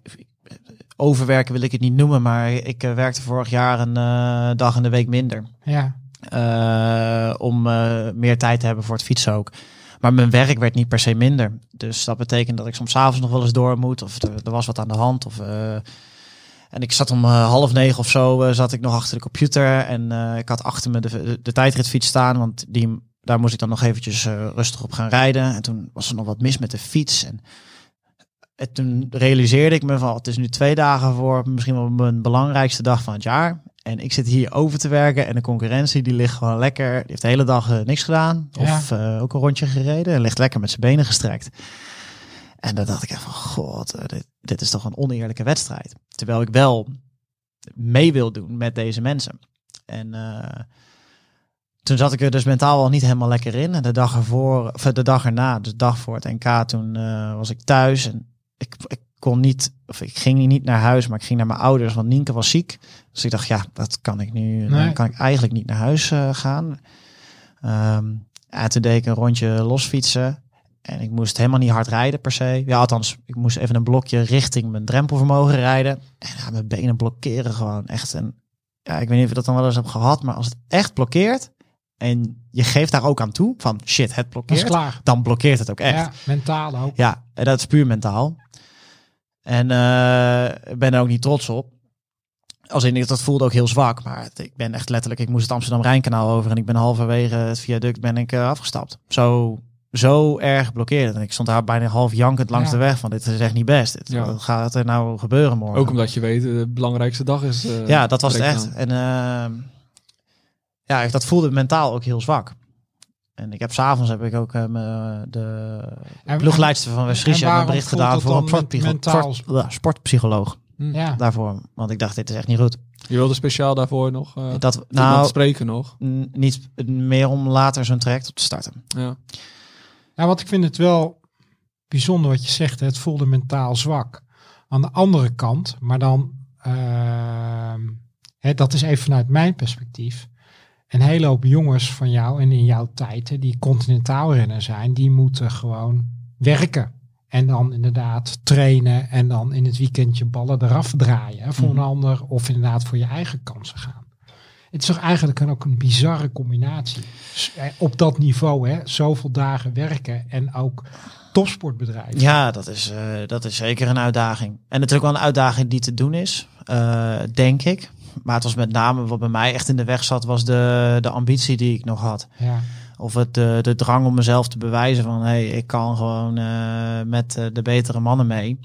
overwerken wil ik het niet noemen, maar ik eh, werkte vorig jaar een eh, dag in de week minder. Ja, eh, om meer tijd te hebben voor het fietsen ook. Maar mijn werk werd niet per se minder. Dus dat betekent dat ik soms 's avonds nog wel eens door moet. Of er, er was wat aan de hand. Of, en ik zat om half negen of zo zat ik nog achter de computer. En ik had achter me de, de, de tijdritfiets staan. Want die, daar moest ik dan nog eventjes rustig op gaan rijden. En toen was er nog wat mis met de fiets. En, en toen realiseerde ik me van het is nu twee dagen voor misschien wel mijn belangrijkste dag van het jaar. En ik zit hier over te werken en de concurrentie die ligt gewoon lekker. Die heeft de hele dag eh, niks gedaan. Ja. Of eh, ook een rondje gereden. En ligt lekker met zijn benen gestrekt. En dan dacht ik van, god, eh, dit, dit is toch een oneerlijke wedstrijd. Terwijl ik wel mee wil doen met deze mensen. En toen zat ik er dus mentaal al niet helemaal lekker in. En de dag ervoor, of de dag erna, dus de dag voor het NK, toen was ik thuis. En ik, ik kon niet, of ik ging niet naar huis, maar ik ging naar mijn ouders, want Nienke was ziek. Dus ik dacht, ja, dat kan ik nu, Nee. dan kan ik eigenlijk niet naar huis eh, gaan. Ehm ja, toen deed ik een rondje losfietsen. En ik moest helemaal niet hard rijden per se. Ja, althans, ik moest even een blokje richting mijn drempelvermogen rijden. En ja, mijn benen blokkeren gewoon echt. En ja, ik weet niet of je dat dan wel eens hebt gehad, maar als het echt blokkeert en je geeft daar ook aan toe van shit, het blokkeert, dan blokkeert het ook echt. Ja, mentaal ook. Ja, en dat is puur mentaal. En eh, ik ben er ook niet trots op. als in, dat voelde ook heel zwak. Maar het- ik ben echt letterlijk, ik moest het Amsterdam-Rijnkanaal over. En ik ben halverwege het viaduct ben ik eh, afgestapt. Zo, zo erg blokkeerd. En ik stond daar bijna half jankend langs Ja. de weg. Van dit is echt niet best. Dit, Ja. Wat gaat er nou gebeuren morgen? Ook omdat je weet, de belangrijkste dag is. eh, ja, dat was het echt. En ehm, ja, dat voelde mentaal ook heel zwak. En ik heb s'avonds heb ik ook eh, me- de En- ploegleidster van West-Friesland en een bericht gedaan voor een dan sportpsycho- mentaal- sport- ja, sportpsycholoog Hm. Ja. daarvoor. Want ik dacht, dit is echt niet goed. Je wilde speciaal daarvoor nog eh dat, iemand nou, spreken nog. niet meer om later zo'n traject op te starten. Ja. Ja, want ik vind het wel bijzonder wat je zegt. hè. Het voelde mentaal zwak. Aan de andere kant, maar dan, ehm, hè, dat is even vanuit mijn perspectief. Een hele hoop jongens van jou en in jouw tijd, hè, die continentaal renner zijn, die moeten gewoon werken. En dan inderdaad trainen en dan in het weekendje ballen eraf draaien hè, voor Mhm. een ander. Of inderdaad voor je eigen kansen gaan. Het is toch eigenlijk een, ook een bizarre combinatie. Eh, Op dat niveau, hè, zoveel dagen werken en ook topsportbedrijf. Ja, dat is, eh, dat is zeker een uitdaging. En natuurlijk wel een uitdaging die te doen is, eh, denk ik. Maar het was met name wat bij mij echt in de weg zat, was de, de ambitie die ik nog had. Ja. Of het, de, de drang om mezelf te bewijzen van, hey, ik kan gewoon eh, met eh, de betere mannen mee.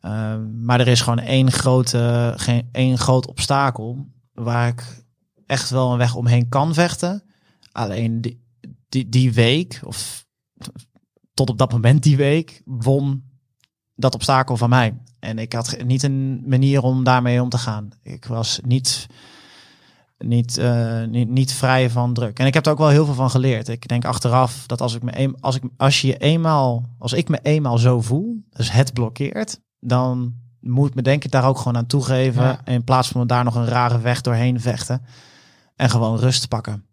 Eh, maar er is gewoon één, grote, geen, één groot obstakel waar ik echt wel een weg omheen kan vechten. Alleen die, die, die week, of tot op dat moment die week, won dat obstakel van mij. En ik had niet een manier om daarmee om te gaan. Ik was niet, niet, eh, niet, niet vrij van druk. En ik heb er ook wel heel veel van geleerd. Ik denk achteraf dat als ik me een, als ik als je je eenmaal, als ik me eenmaal zo voel, dus het blokkeert, dan moet ik me denk ik daar ook gewoon aan toegeven. Ja. In plaats van daar nog een rare weg doorheen vechten. En gewoon rust pakken.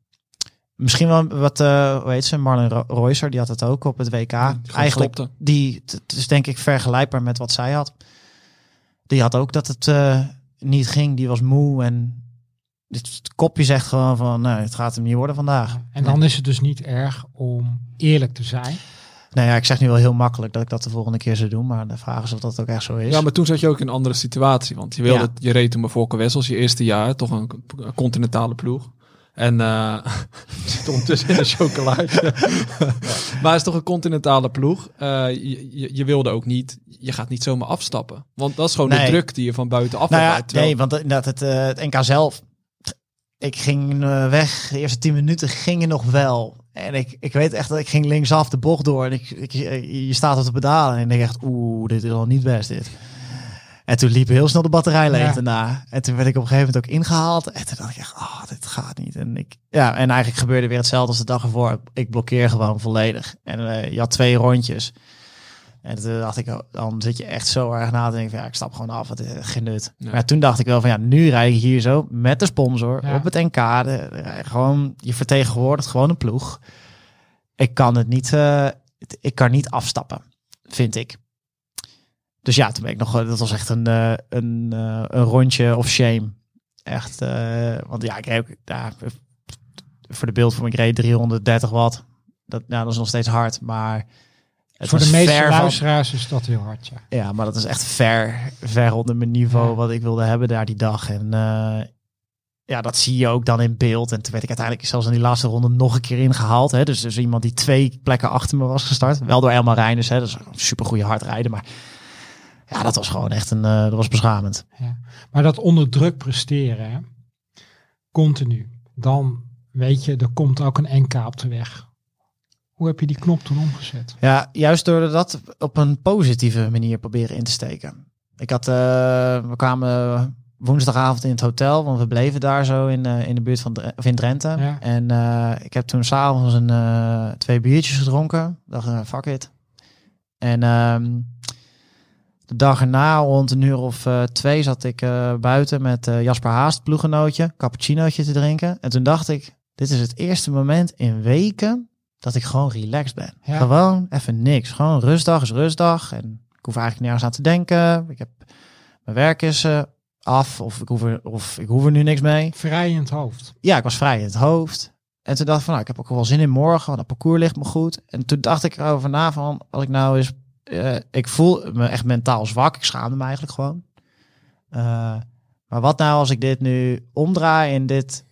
Misschien wel wat, eh hoe heet ze, Marlon Ro- Reusser, die had het ook op het WK. Eigenlijk, stopte. die, het is denk ik vergelijkbaar met wat zij had. Die had ook dat het eh, niet ging, die was moe en het, het kopje zegt gewoon van, nou, het gaat hem niet worden vandaag. En dan is het dus niet erg om eerlijk te zijn. Nou ja, ik zeg nu wel heel makkelijk dat ik dat de volgende keer zou doen, maar de vraag is of dat ook echt zo is. Ja, maar toen zat je ook in een andere situatie. Want je, wilde, Ja. je reed toen bij Volker Wessels je eerste jaar. Toch een continentale ploeg. En eh <laughs> stond dus in een chocolaatje. <laughs> maar het is toch een continentale ploeg. Eh, je, je, je wilde ook niet... Je gaat niet zomaar afstappen. Want dat is gewoon de druk die je van buitenaf nou ja, ervaart. Terwijl- nee, want inderdaad, het, eh, het NK zelf, ik ging weg, de eerste tien minuten gingen nog wel. En ik, ik weet echt dat ik ging linksaf de bocht door en ik, ik, je staat op de pedalen en ik denk echt, oeh, dit is al niet best dit. En toen liep heel snel de batterij leeg Ja. daarna. En toen werd ik op een gegeven moment ook ingehaald. En toen dacht ik echt, oh, dit gaat niet. En, ik, ja, en eigenlijk gebeurde weer hetzelfde als de dag ervoor. Ik blokkeer gewoon volledig. En eh, je had twee rondjes. En toen dacht ik, oh, dan zit je echt zo erg na te denken van, ja, ik stap gewoon af, het is geen nut. Ja. Maar toen dacht ik wel van, ja, nu rij je hier zo met de sponsor Ja. op het NK. De, gewoon, je vertegenwoordigt gewoon een ploeg. Ik kan het niet, eh, ik kan niet afstappen, vind ik. Dus ja, toen ben ik nog, dat was echt een, eh, een, eh, een rondje of shame. Echt, eh, want ja, ik ook- ja, voor de beeldvorming, ik reed 330 watt. Dat, nou, dat is nog steeds hard, maar... Het Voor de meeste van- luisteraars is dat heel hard, ja. ja, maar dat is echt ver, ver onder mijn niveau Ja. wat ik wilde hebben daar die dag. En eh, ja, dat zie je ook dan in beeld. En toen werd ik uiteindelijk zelfs in die laatste ronde nog een keer ingehaald. Hè. Dus, dus iemand die twee plekken achter me was gestart. Wel door Elmar Reinders, hè. Dat is een super goede hard rijden. Maar ja, dat was gewoon echt een, eh, dat was beschamend. ja. Maar dat onder druk presteren, hè, continu. Dan weet je, er komt ook een NK op de weg. Hoe heb je die knop toen omgezet? Ja, juist door dat op een positieve manier proberen in te steken. Ik had, eh, we kwamen woensdagavond in het hotel, want we bleven daar zo in, eh, in de buurt van Dre- of in Drenthe. Ja. En ik heb toen s'avonds een twee biertjes gedronken. Dacht, fuck it. En ehm, de dag erna, rond een uur of eh, twee, zat ik eh, buiten met eh, Jasper Haast, ploegenootje, cappuccinootje te drinken. En toen dacht ik, dit is het eerste moment in weken dat ik gewoon relaxed ben. Ja. Gewoon even niks. Gewoon rustdag is rustdag. En ik hoef eigenlijk nergens aan te denken. Ik heb, mijn werk is af of ik, hoef er, of ik hoef er nu niks mee. Vrij in het hoofd. Ja, ik was vrij in het hoofd. En toen dacht ik van, nou, ik heb ook wel zin in morgen, want dat parcours ligt me goed. En toen dacht ik erover na van, als ik nou eens, eh, ik voel me echt mentaal zwak. Ik schaamde me eigenlijk gewoon. Eh, Maar wat nou als ik dit nu omdraai in dit,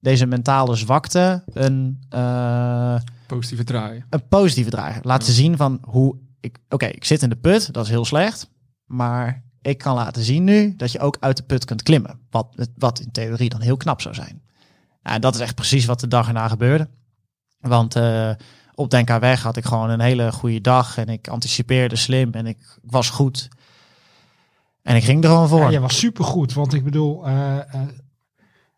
deze mentale zwakte een, eh, Positieve draai. een positieve draai. Laten zien van hoe ik, oké, ik zit in de put, dat is heel slecht. Maar ik kan laten zien nu dat je ook uit de put kunt klimmen. Wat, wat in theorie dan heel knap zou zijn. Ja, en dat is echt precies wat de dag erna gebeurde. Want op Denk aan Weg had ik gewoon een hele goede dag. En ik anticipeerde slim en ik was goed. En ik ging er gewoon voor. Ja, je was supergoed, want ik bedoel, eh, eh,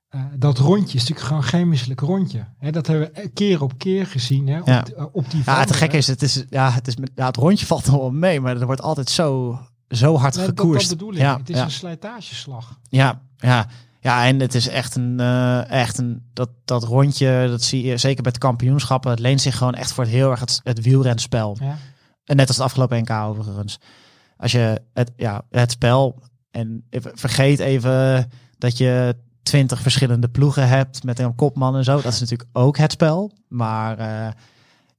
eh, dat rondje is natuurlijk gewoon geen misselijk rondje. Hè, dat hebben we keer op keer gezien hè, op, Ja. die- op die Ja, het gekke is, het, is, ja, het, is met, ja, het rondje <laughs> valt nog wel mee, maar er wordt altijd zo, zo hard Nee, dat, gekoerst. dat bedoel ik. Ja, het is ja. een slijtageslag. Ja, ja. Ja, en het is echt een, eh, echt een dat, dat rondje, dat zie je zeker bij het kampioenschappen. Het leent zich gewoon echt voor het heel erg het, het wielrenspel. Ja. En net als het afgelopen NK overigens. Als je het, ja, het spel en vergeet even dat je twintig verschillende ploegen hebt met een kopman en zo. Dat is natuurlijk ook het spel. Maar eh,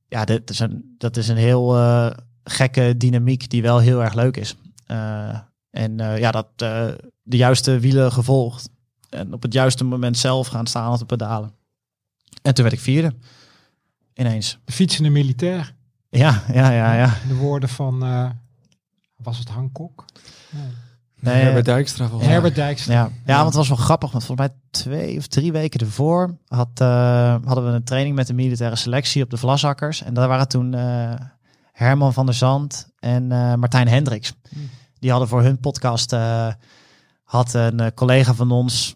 ja, dit is een, dat is een heel eh, gekke dynamiek die wel heel erg leuk is. En ja, dat de juiste wielen gevolgd. En op het juiste moment zelf gaan staan op de pedalen. En toen werd ik vierde. Ineens. De fietsende militair. Ja, ja, ja, ja. De woorden van, eh, was het Hancock? Nee. Nee, Herbert Dijkstra volgens. Herbert Dijkstra. Ja, ja, want het was wel grappig. Want volgens mij twee of drie weken ervoor had, eh, hadden we een training met de militaire selectie op de Vlasakkers. En daar waren toen eh, Herman van der Zand en eh, Martijn Hendricks. Hmm. Die hadden voor hun podcast, eh, had een eh, collega van ons,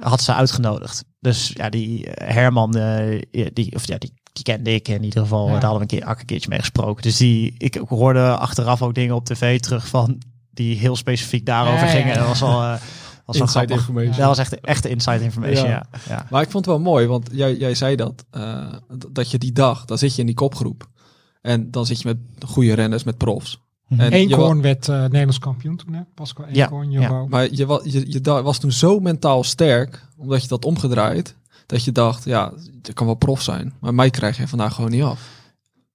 had ze uitgenodigd. Dus ja, die eh, Herman, eh, die, of ja, die, die kende ik in ieder geval. Ja. Daar hadden we een keer ook een keertje mee gesproken. Dus die, ik hoorde achteraf ook dingen op tv terug van die heel specifiek daarover Ja, gingen. ja. Dat was wel, eh, was wel Inside information. Dat was echt, echt inside information, ja. Ja. ja. Maar ik vond het wel mooi, want jij, jij zei dat. eh, dat je die dag, dan zit je in die kopgroep. En dan zit je met goede renners, met profs. Mhm. En werd eh, Nederlands kampioen toen, hè? Pascal Ja, Eenkoorn, Jumbo. Maar je, wa- je, was toen zo mentaal sterk, omdat je dat omgedraaid, dat je dacht, ja, je kan wel prof zijn. Maar mij krijg je vandaag gewoon niet af.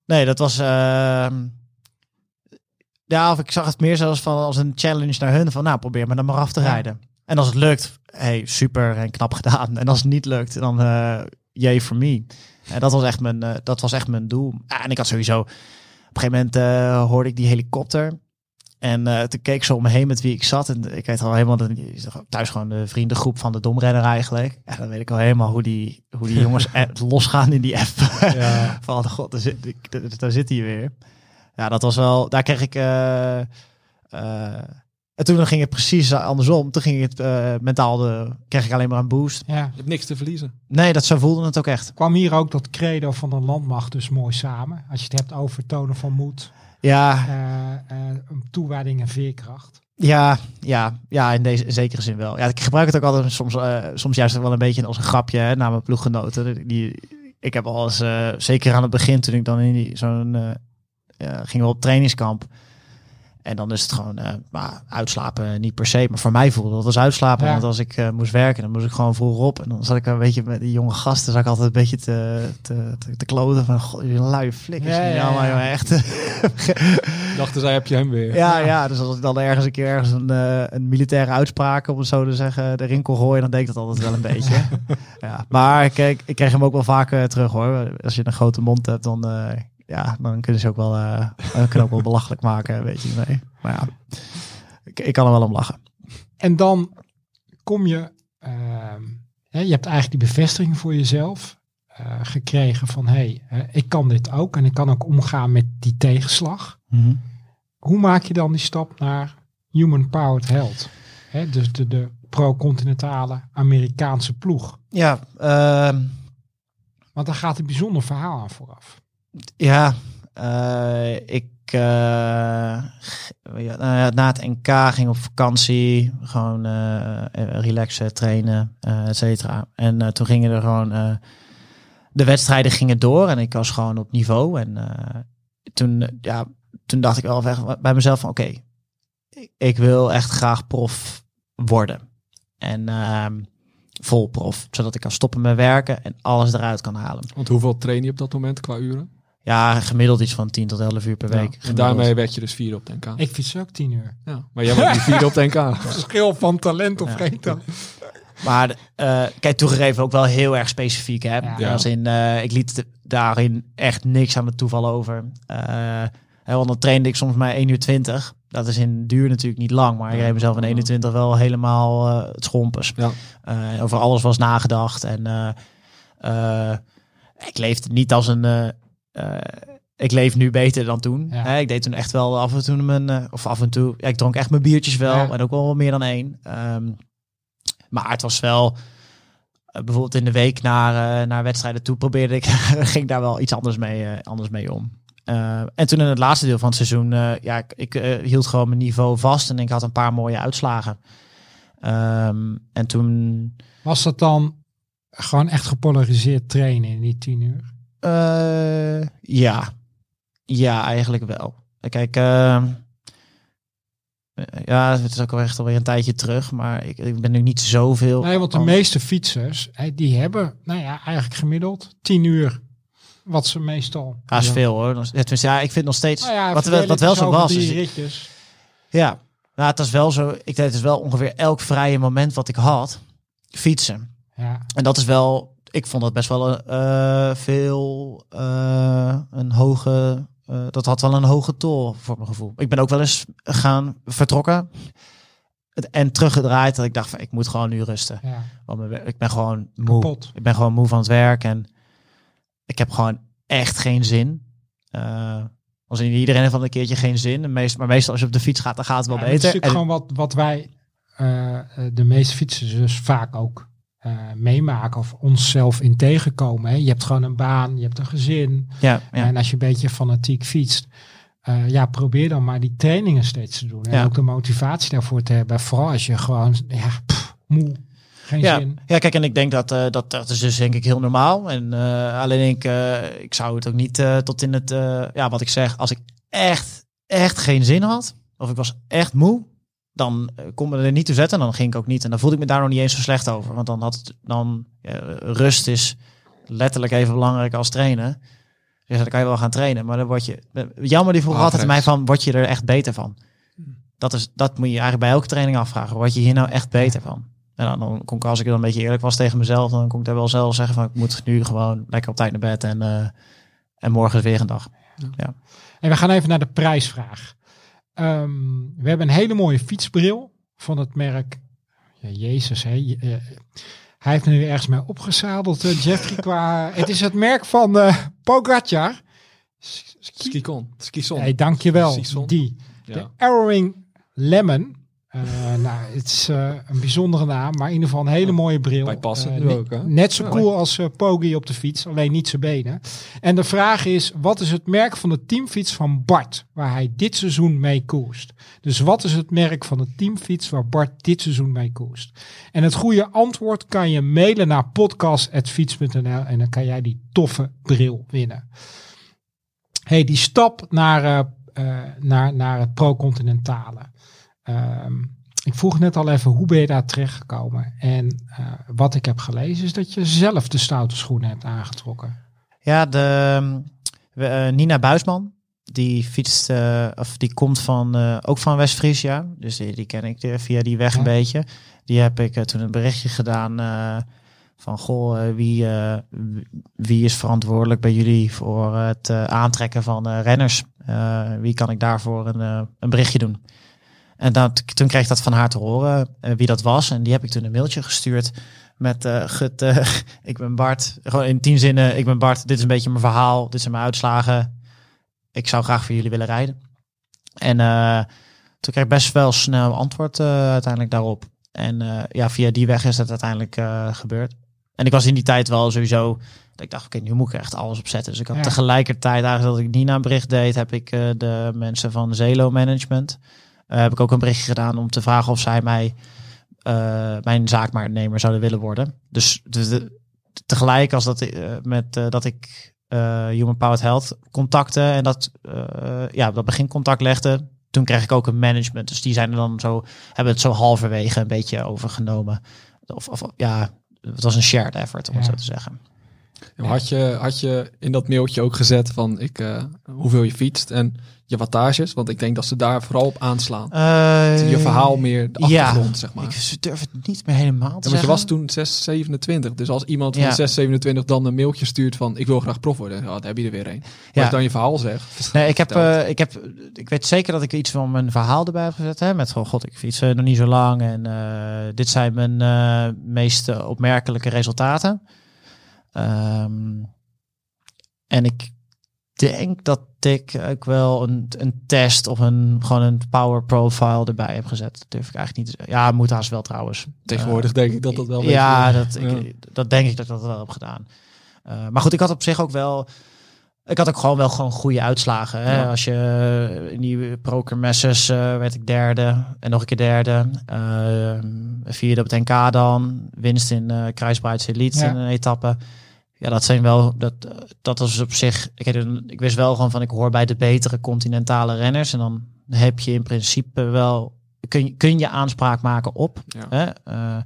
Nee, dat was... ehm, ja, of ik zag het meer zelfs van als een challenge naar hun. Van nou, probeer me dan maar af te Ja. rijden. En als het lukt, hey, super en knap <laughs> gedaan. En als het niet lukt, dan uh, yay for me. En dat was echt mijn, eh, dat was echt mijn doel. Ah, en ik had sowieso... Op een gegeven moment eh, hoorde ik die helikopter. En eh, toen keek ik zo om me heen met wie ik zat. En ik weet al helemaal, thuis gewoon de vriendengroep van de domrenner eigenlijk. Ja, dan weet ik al helemaal hoe die, hoe die jongens <laughs> losgaan in die app. Ja. <laughs> van, god, daar zit, daar- daar zit hij weer. Ja, dat was wel, daar kreeg ik... eh, en toen ging het precies andersom. Toen ging het eh, mentaal, de, kreeg ik alleen maar een boost. Ja. Je hebt niks te verliezen. Nee, dat zo voelde het ook echt. Kwam hier ook dat credo van de landmacht dus mooi samen. Als je het hebt over tonen van moed, Ja, eh, eh, een toewijding en veerkracht. Ja, ja, ja, in deze zekere zin wel. Ja, ik gebruik het ook altijd soms, eh, soms juist wel een beetje als een grapje hè, naar mijn ploeggenoten. Die, ik heb al eens, eh, zeker aan het begin toen ik dan in die, zo'n, gingen we op trainingskamp. En dan is het gewoon, eh, maar uitslapen niet per se. Maar voor mij voelde dat als uitslapen. Ja. Want als ik eh, moest werken, dan moest ik gewoon vroeg op. En dan zat ik een beetje met die jonge gasten, zat ik altijd een beetje te, te, te, te kloten van, god, jullie lui flikkers. Ja, Ja, ja, ja. maar echt. <laughs> Dachten zij, heb je hem weer. Ja, ja, dus als ik dan ergens een keer ergens een, eh, een militaire uitspraak, om het zo te zeggen, erin kon gooien, dan deed ik dat altijd wel een beetje. <laughs> Ja, maar kijk, ik kreeg hem ook wel vaak terug hoor. Als je een grote mond hebt, dan, ja, dan kunnen ze ook wel, eh, dan kunnen ook wel belachelijk maken, weet je. Nee. Maar ja, ik, ik kan er wel om lachen. En dan kom je, ehm, hè, je hebt eigenlijk die bevestiging voor jezelf eh, gekregen van hé, hey, ik kan dit ook en ik kan ook omgaan met die tegenslag. Hoe maak je dan die stap naar human powered health? Hè, dus de, de pro-continentale Amerikaanse ploeg. Ja, ehm, Want daar gaat een bijzonder verhaal aan vooraf. Ja, eh, ik eh, nou na het NK ging op vakantie, gewoon eh, relaxen, trainen, et cetera. En toen gingen er gewoon de wedstrijden gingen door en ik was gewoon op niveau. En toen, ja, toen dacht ik wel bij mezelf van oké, ik wil echt graag prof worden. En ehm, vol prof, zodat ik kan stoppen met werken en alles eruit kan halen. Want hoeveel train je op dat moment qua uren? Ja, gemiddeld iets van 10 tot 11 uur per Ja, week. En Gemiddeld. daarmee werd je dus vierde op NK. Ik fiets ook tien uur. Ja, maar jij wordt niet vierde op de NK. <laughs> Verschil van talent of Ja. geen talent. Maar eh, kijk, toegegeven ook wel heel erg specifiek. Hè? Ja. Als in, eh, ik liet de- daarin echt niks aan het toeval over. Eh, want dan trainde ik soms maar 1 uur 20. Dat is in duur natuurlijk niet lang, maar ik reed mezelf in 21 wel helemaal eh, het schompers. Ja. Eh, over alles was nagedacht. En eh, eh, ik leefde niet als een. Eh, ik leef nu beter dan toen. Ja. Hè, ik deed toen echt wel af en toe mijn. eh, of af en toe. Ja, ik dronk echt mijn biertjes wel. Ja. En ook wel meer dan één. Ehm, maar het was wel. eh, bijvoorbeeld in de week naar, naar wedstrijden toe probeerde ik. <laughs> ging daar wel iets anders mee, anders mee om. En toen in het laatste deel van het seizoen. ja, ik, ik hield gewoon mijn niveau vast. En ik had een paar mooie uitslagen. Ehm, en toen. Was dat dan gewoon echt gepolariseerd trainen in die tien uur? Eh, ja. Ja, eigenlijk wel. Kijk, ehm, eh, ja, het is ook wel echt alweer een tijdje terug, maar ik, ik ben nu niet zoveel. Nee, want de meeste fietsers, die hebben, nou ja, eigenlijk gemiddeld tien uur. Wat ze meestal... Ja, is veel hoor. Is- Tenminste, ja, ik vind nog steeds. Nou ja, wat, wel- wat wel zo was. Is, ja, nou, het was wel zo. Ik deed dus wel ongeveer elk vrije moment wat ik had, fietsen. Ja, En dat is wel, ik vond dat best wel eh, veel, eh, een hoge, dat had wel een hoge tol voor mijn gevoel. Ik ben ook wel eens gaan vertrokken en teruggedraaid dat ik dacht van ik moet gewoon nu rusten. ja. Want ik ben gewoon moe. Kapot. Ik ben gewoon moe van het werk en ik heb gewoon echt geen zin. Als in iedereen heeft wel een keertje geen zin. Meest, maar meestal als je op de fiets gaat, dan gaat het wel Ja, dat is beter. En- gewoon wat, wat wij, de meeste fietsers dus vaak ook eh, meemaken of onszelf in tegenkomen. Hè. Je hebt gewoon een baan, je hebt een gezin. ja, ja. En als je een beetje fanatiek fietst, eh, ja, probeer dan maar die trainingen steeds te doen. En Ja. ook de motivatie daarvoor te hebben. Vooral als je gewoon, ja, pff, moe, geen Ja, zin. ja, kijk, en ik denk dat, eh, dat dat is dus denk ik heel normaal. En alleen ik, ik zou het ook niet tot in het, ja, wat ik zeg, als ik echt, echt geen zin had, of ik was echt moe, dan eh, kon me er niet toe zetten. En dan ging ik ook niet. En dan voelde ik me daar nog niet eens zo slecht over. Want dan had het, dan, ja, rust is letterlijk even belangrijk als trainen. Dus dan kan je wel gaan trainen, maar dan word je, jammer die vroeg altijd aan mij van, word je er echt beter van? Dat, is, dat moet je eigenlijk bij elke training afvragen. Word je hier nou echt beter van? En dan, dan kon ik, als ik dan een beetje eerlijk was tegen mezelf, dan kon ik daar wel zelf zeggen van ik moet nu gewoon lekker op tijd naar bed en, eh, en morgen is weer een dag. En we gaan even naar de prijsvraag. Ehm, we hebben een hele mooie fietsbril van het merk. Ja, Jezus, hè. Je- eh, hij heeft me nu ergens mee opgezadeld, eh, Jeffrey. qua, <laughs> het is het merk van eh Pogacar. S- Ski- Skicon. Skison. Hey, dankjewel. Skison. Die. Ja. De Arrowing Lemon. Eh, nou, het is eh, een bijzondere naam, maar in ieder geval een hele mooie bril. Bij passen Eh, ook, hè? Net zo cool als Pogi op de fiets, alleen niet zijn benen. En de vraag is, wat is het merk van de teamfiets van Bart, waar hij dit seizoen mee koerst? Dus wat is het merk van de teamfiets waar Bart dit seizoen mee koerst? En het goede antwoord kan je mailen naar podcast.fiets.nl en dan kan jij die toffe bril winnen. Hey, die stap naar, naar, naar het pro-continentale. Ehm, ik vroeg net al even, hoe ben je daar terechtgekomen? En eh, wat ik heb gelezen is dat je zelf de stoute schoenen hebt aangetrokken. Ja, de we, eh, Nina Buisman, die fietst, eh, of die komt van, ook van West-Friesia. Dus die, die ken ik via die weg Ja. een beetje. Die heb ik toen een berichtje gedaan van, goh, wie, wie- is verantwoordelijk bij jullie voor het aantrekken van renners? Wie kan ik daarvoor een, een berichtje doen? En dat, toen kreeg ik dat van haar te horen, eh, wie dat was. En die heb ik toen een mailtje gestuurd met, eh gut, eh, <laughs> ik ben Bart. Gewoon in tien zinnen, ik ben Bart. Dit is een beetje mijn verhaal. Dit zijn mijn uitslagen. Ik zou graag voor jullie willen rijden. En toen kreeg ik best wel snel antwoord uiteindelijk daarop. En ja, via die weg is dat uiteindelijk gebeurd. En ik was in die tijd wel sowieso, dat ik dacht, oké, nu moet ik er echt alles op zetten. Dus ik had Ja. tegelijkertijd, eigenlijk dat ik Nina bericht deed, heb ik de mensen van Zelo Management, eh, heb ik ook een berichtje gedaan om te vragen of zij mij eh, mijn zaakmaatnemer zouden willen worden. Dus de, de- tegelijk als dat, eh, met, dat ik Human Powered Health contacte en dat, ja, dat begincontact legde, toen kreeg ik ook een management. Dus die zijn er dan zo, hebben het zo halverwege een beetje overgenomen. Of, of ja, het was een shared effort, om het zo te zeggen. Had je, had je in dat mailtje ook gezet van ik, hoeveel je fietst en je wattages? Want ik denk dat ze daar vooral op aanslaan. Eh, je verhaal meer de ja. achtergrond, zeg maar. Ik durf het niet meer helemaal te Ja, want je was toen 627. Dus als iemand Ja. van 627 dan een mailtje stuurt van ik wil graag prof worden, dan heb je er weer een. Maar Ja. dan je verhaal zegt. <laughs> Nee, ik heb, eh, ik heb, ik weet zeker dat ik iets van mijn verhaal erbij heb gezet. Hè, met gewoon, god, ik fiets eh, nog niet zo lang en dit zijn mijn meest opmerkelijke resultaten. Ehm, en ik denk dat ik ook wel een, een test of een gewoon een power profile erbij heb gezet. Dat durf ik eigenlijk niet te. Ja, moet haast wel trouwens. Tegenwoordig denk ik dat dat wel. Ja, dat, ik, dat denk ik dat ik dat wel heb gedaan. Eh, maar goed, ik had op zich ook wel. Ik had ook gewoon wel gewoon goede uitslagen. Hè? Ja. Als je eh, in die prokermesses eh werd ik derde en nog een keer derde. Eh, vierde op het NK dan. Winst in eh Kruisbreidse Elite Ja. in een etappe. Ja, dat zijn wel. Dat, dat was op zich. Ik, ik wist wel gewoon van ik hoor bij de betere continentale renners. En dan heb je in principe wel. Kun je, kun je aanspraak maken op. Ja. Hè? Eh,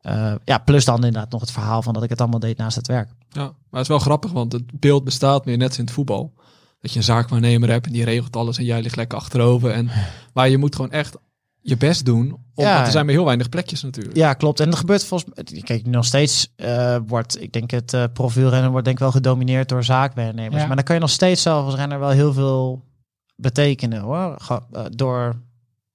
eh, ja, plus dan inderdaad nog het verhaal van dat ik het allemaal deed naast het werk. Ja, maar het is wel grappig, want het beeld bestaat meer net in het voetbal. Dat je een zaakwaarnemer hebt en die regelt alles en jij ligt lekker achterover. En, <laughs> maar je moet gewoon echt je best doen, omdat Ja. er zijn maar heel weinig plekjes natuurlijk. Ja, klopt. En er gebeurt volgens mij, kijk, nog steeds eh, wordt, ik denk het uh, profielrennen wordt denk ik wel gedomineerd door zaakwaarnemers. Ja. Maar dan kan je nog steeds zelf als renner wel heel veel betekenen hoor. Ge- eh, door,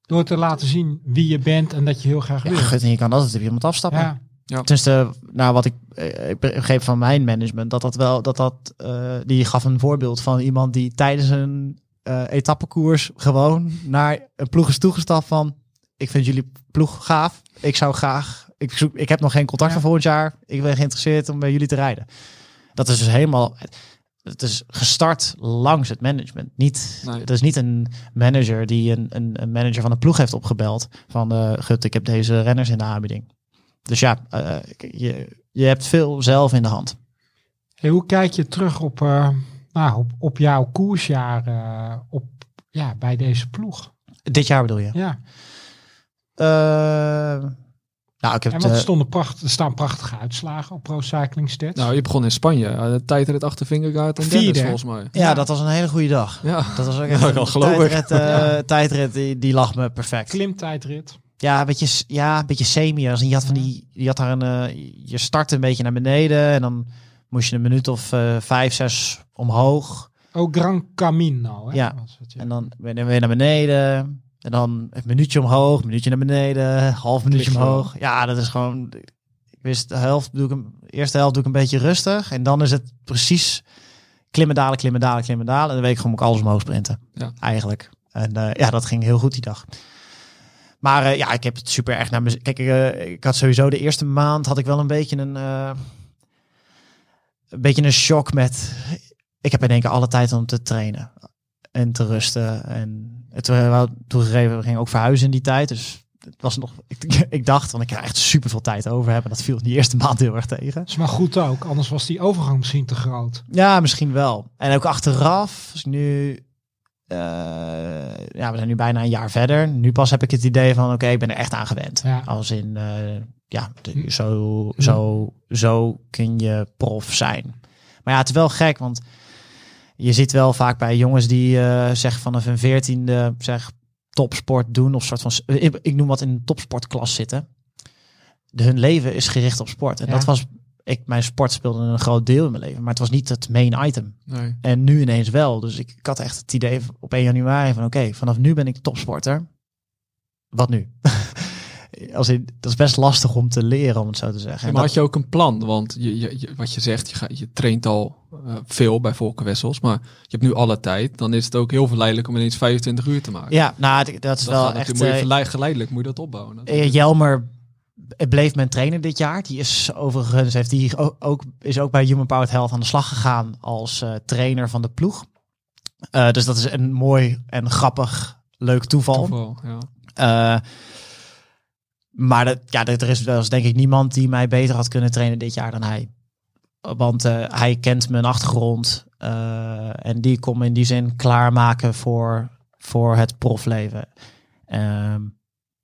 Door te laten zien wie je bent en dat je heel graag ja, wil. goed, en je kan altijd op iemand afstappen. Ja. Tenminste, nou wat ik, eh, ik begreep van mijn management, dat dat wel, dat dat, eh, die gaf een voorbeeld van iemand die tijdens een eh etappekoers gewoon naar een ploeg is toegestapt van, ik vind jullie ploeg gaaf, ik zou graag, ik, zoek, ik heb nog geen contact Ja. voor volgend jaar, ik ben geïnteresseerd om bij jullie te rijden. Dat is dus helemaal, het is gestart langs het management. Niet, Nee. Het is niet een manager die een, een, een manager van een ploeg heeft opgebeld van, eh gut, ik heb deze renners in de aanbieding. Dus ja, eh, je, je hebt veel zelf in de hand. Hey, hoe kijk je terug op, eh, nou, op, op jouw koersjaar eh, op, ja, bij deze ploeg? Dit jaar bedoel je? Ja. Eh, nou, ik heb En het, wat eh, stonden pracht, er staan prachtige uitslagen op Pro Cycling Stats. Nou, je begon in Spanje. Uh, de tijdrit achter Vingegaard en Vierde, Dennis volgens mij. ja, ja. dat was een hele goede dag. Ja, Dat was ook <laughs> echt een ik. tijdrit, eh, Ja. tijdrit die, die lag me perfect. Klimtijdrit. Ja, een beetje, ja, een beetje semi. Als je had van die, je had daar een, eh, je startte een beetje naar beneden en dan moest je een minuut of eh, vijf, zes omhoog. Ook Gran Camino. Hè, Ja. het, ja. En dan weer naar beneden. En dan een minuutje omhoog, een minuutje naar beneden, half minuutje wel. omhoog. Ja, dat is gewoon. Ik wist de helft doe ik hem, de eerste helft doe ik een beetje rustig. En dan is het precies klimmen, dalen, klimmen, dalen, klimmen, dalen. En dan weet ik gewoon ik alles omhoog sprinten. Ja. Eigenlijk. En eh, ja, dat ging heel goed die dag. Maar eh, ja, ik heb het super erg naar mijn. Kijk, eh, ik had sowieso de eerste maand had ik wel een beetje een. een beetje een shock met. Ik heb in één keer alle tijd om te trainen en te rusten. En het we toegegeven, we gingen ook verhuizen in die tijd. Dus het was nog. Ik, <laughs> ik dacht, want ik ga echt super veel tijd over hebben. Dat viel in die eerste <laughs> maand heel erg tegen. is maar goed ook, anders was die overgang misschien te groot. Ja, misschien wel. En ook achteraf, als ik nu. eh, ja, we zijn nu bijna een jaar verder. Nu pas heb ik het idee van, oké, ik ben er echt aan gewend. Ja. Als in, eh, ja, de- zo, zo, zo kun je prof zijn. Maar ja, het is wel gek, want je ziet wel vaak bij jongens die eh zeg vanaf een veertiende zeg topsport doen of soort van, s- ik, ik noem wat in een topsportklas zitten. De, hun leven is gericht op sport. En Ja. dat was, ik, mijn sport speelde een groot deel in mijn leven, maar het was niet het main item. nee. En nu ineens wel. Dus ik, ik had echt het idee op 1 januari van oké, vanaf nu ben ik topsporter. Wat nu? <laughs> Als in, dat is best lastig om te leren, om het zo te zeggen. Ja, maar dat- had je ook een plan? Want je, je, je- wat je zegt, je, ga, je traint al eh, veel bij Volkenwessels, maar je hebt nu alle tijd. Dan is het ook heel verleidelijk om ineens 25 uur te maken. ja, nou, dat is dat wel echt... natuurlijk- moet je eh, verlei- geleidelijk moet je dat opbouwen. natuurlijk. Eh, Jelmer bleef mijn trainer dit jaar. Die is overigens heeft die ook, is ook bij Human Powered Health aan de slag gegaan als trainer van de ploeg. Dus dat is een mooi en grappig, leuk toeval. Toeval, ja. Maar dat, ja, er is, er is denk ik niemand die mij beter had kunnen trainen dit jaar dan hij. Want eh, hij kent mijn achtergrond eh, en die kon me in die zin klaarmaken voor, voor het profleven. Ehm,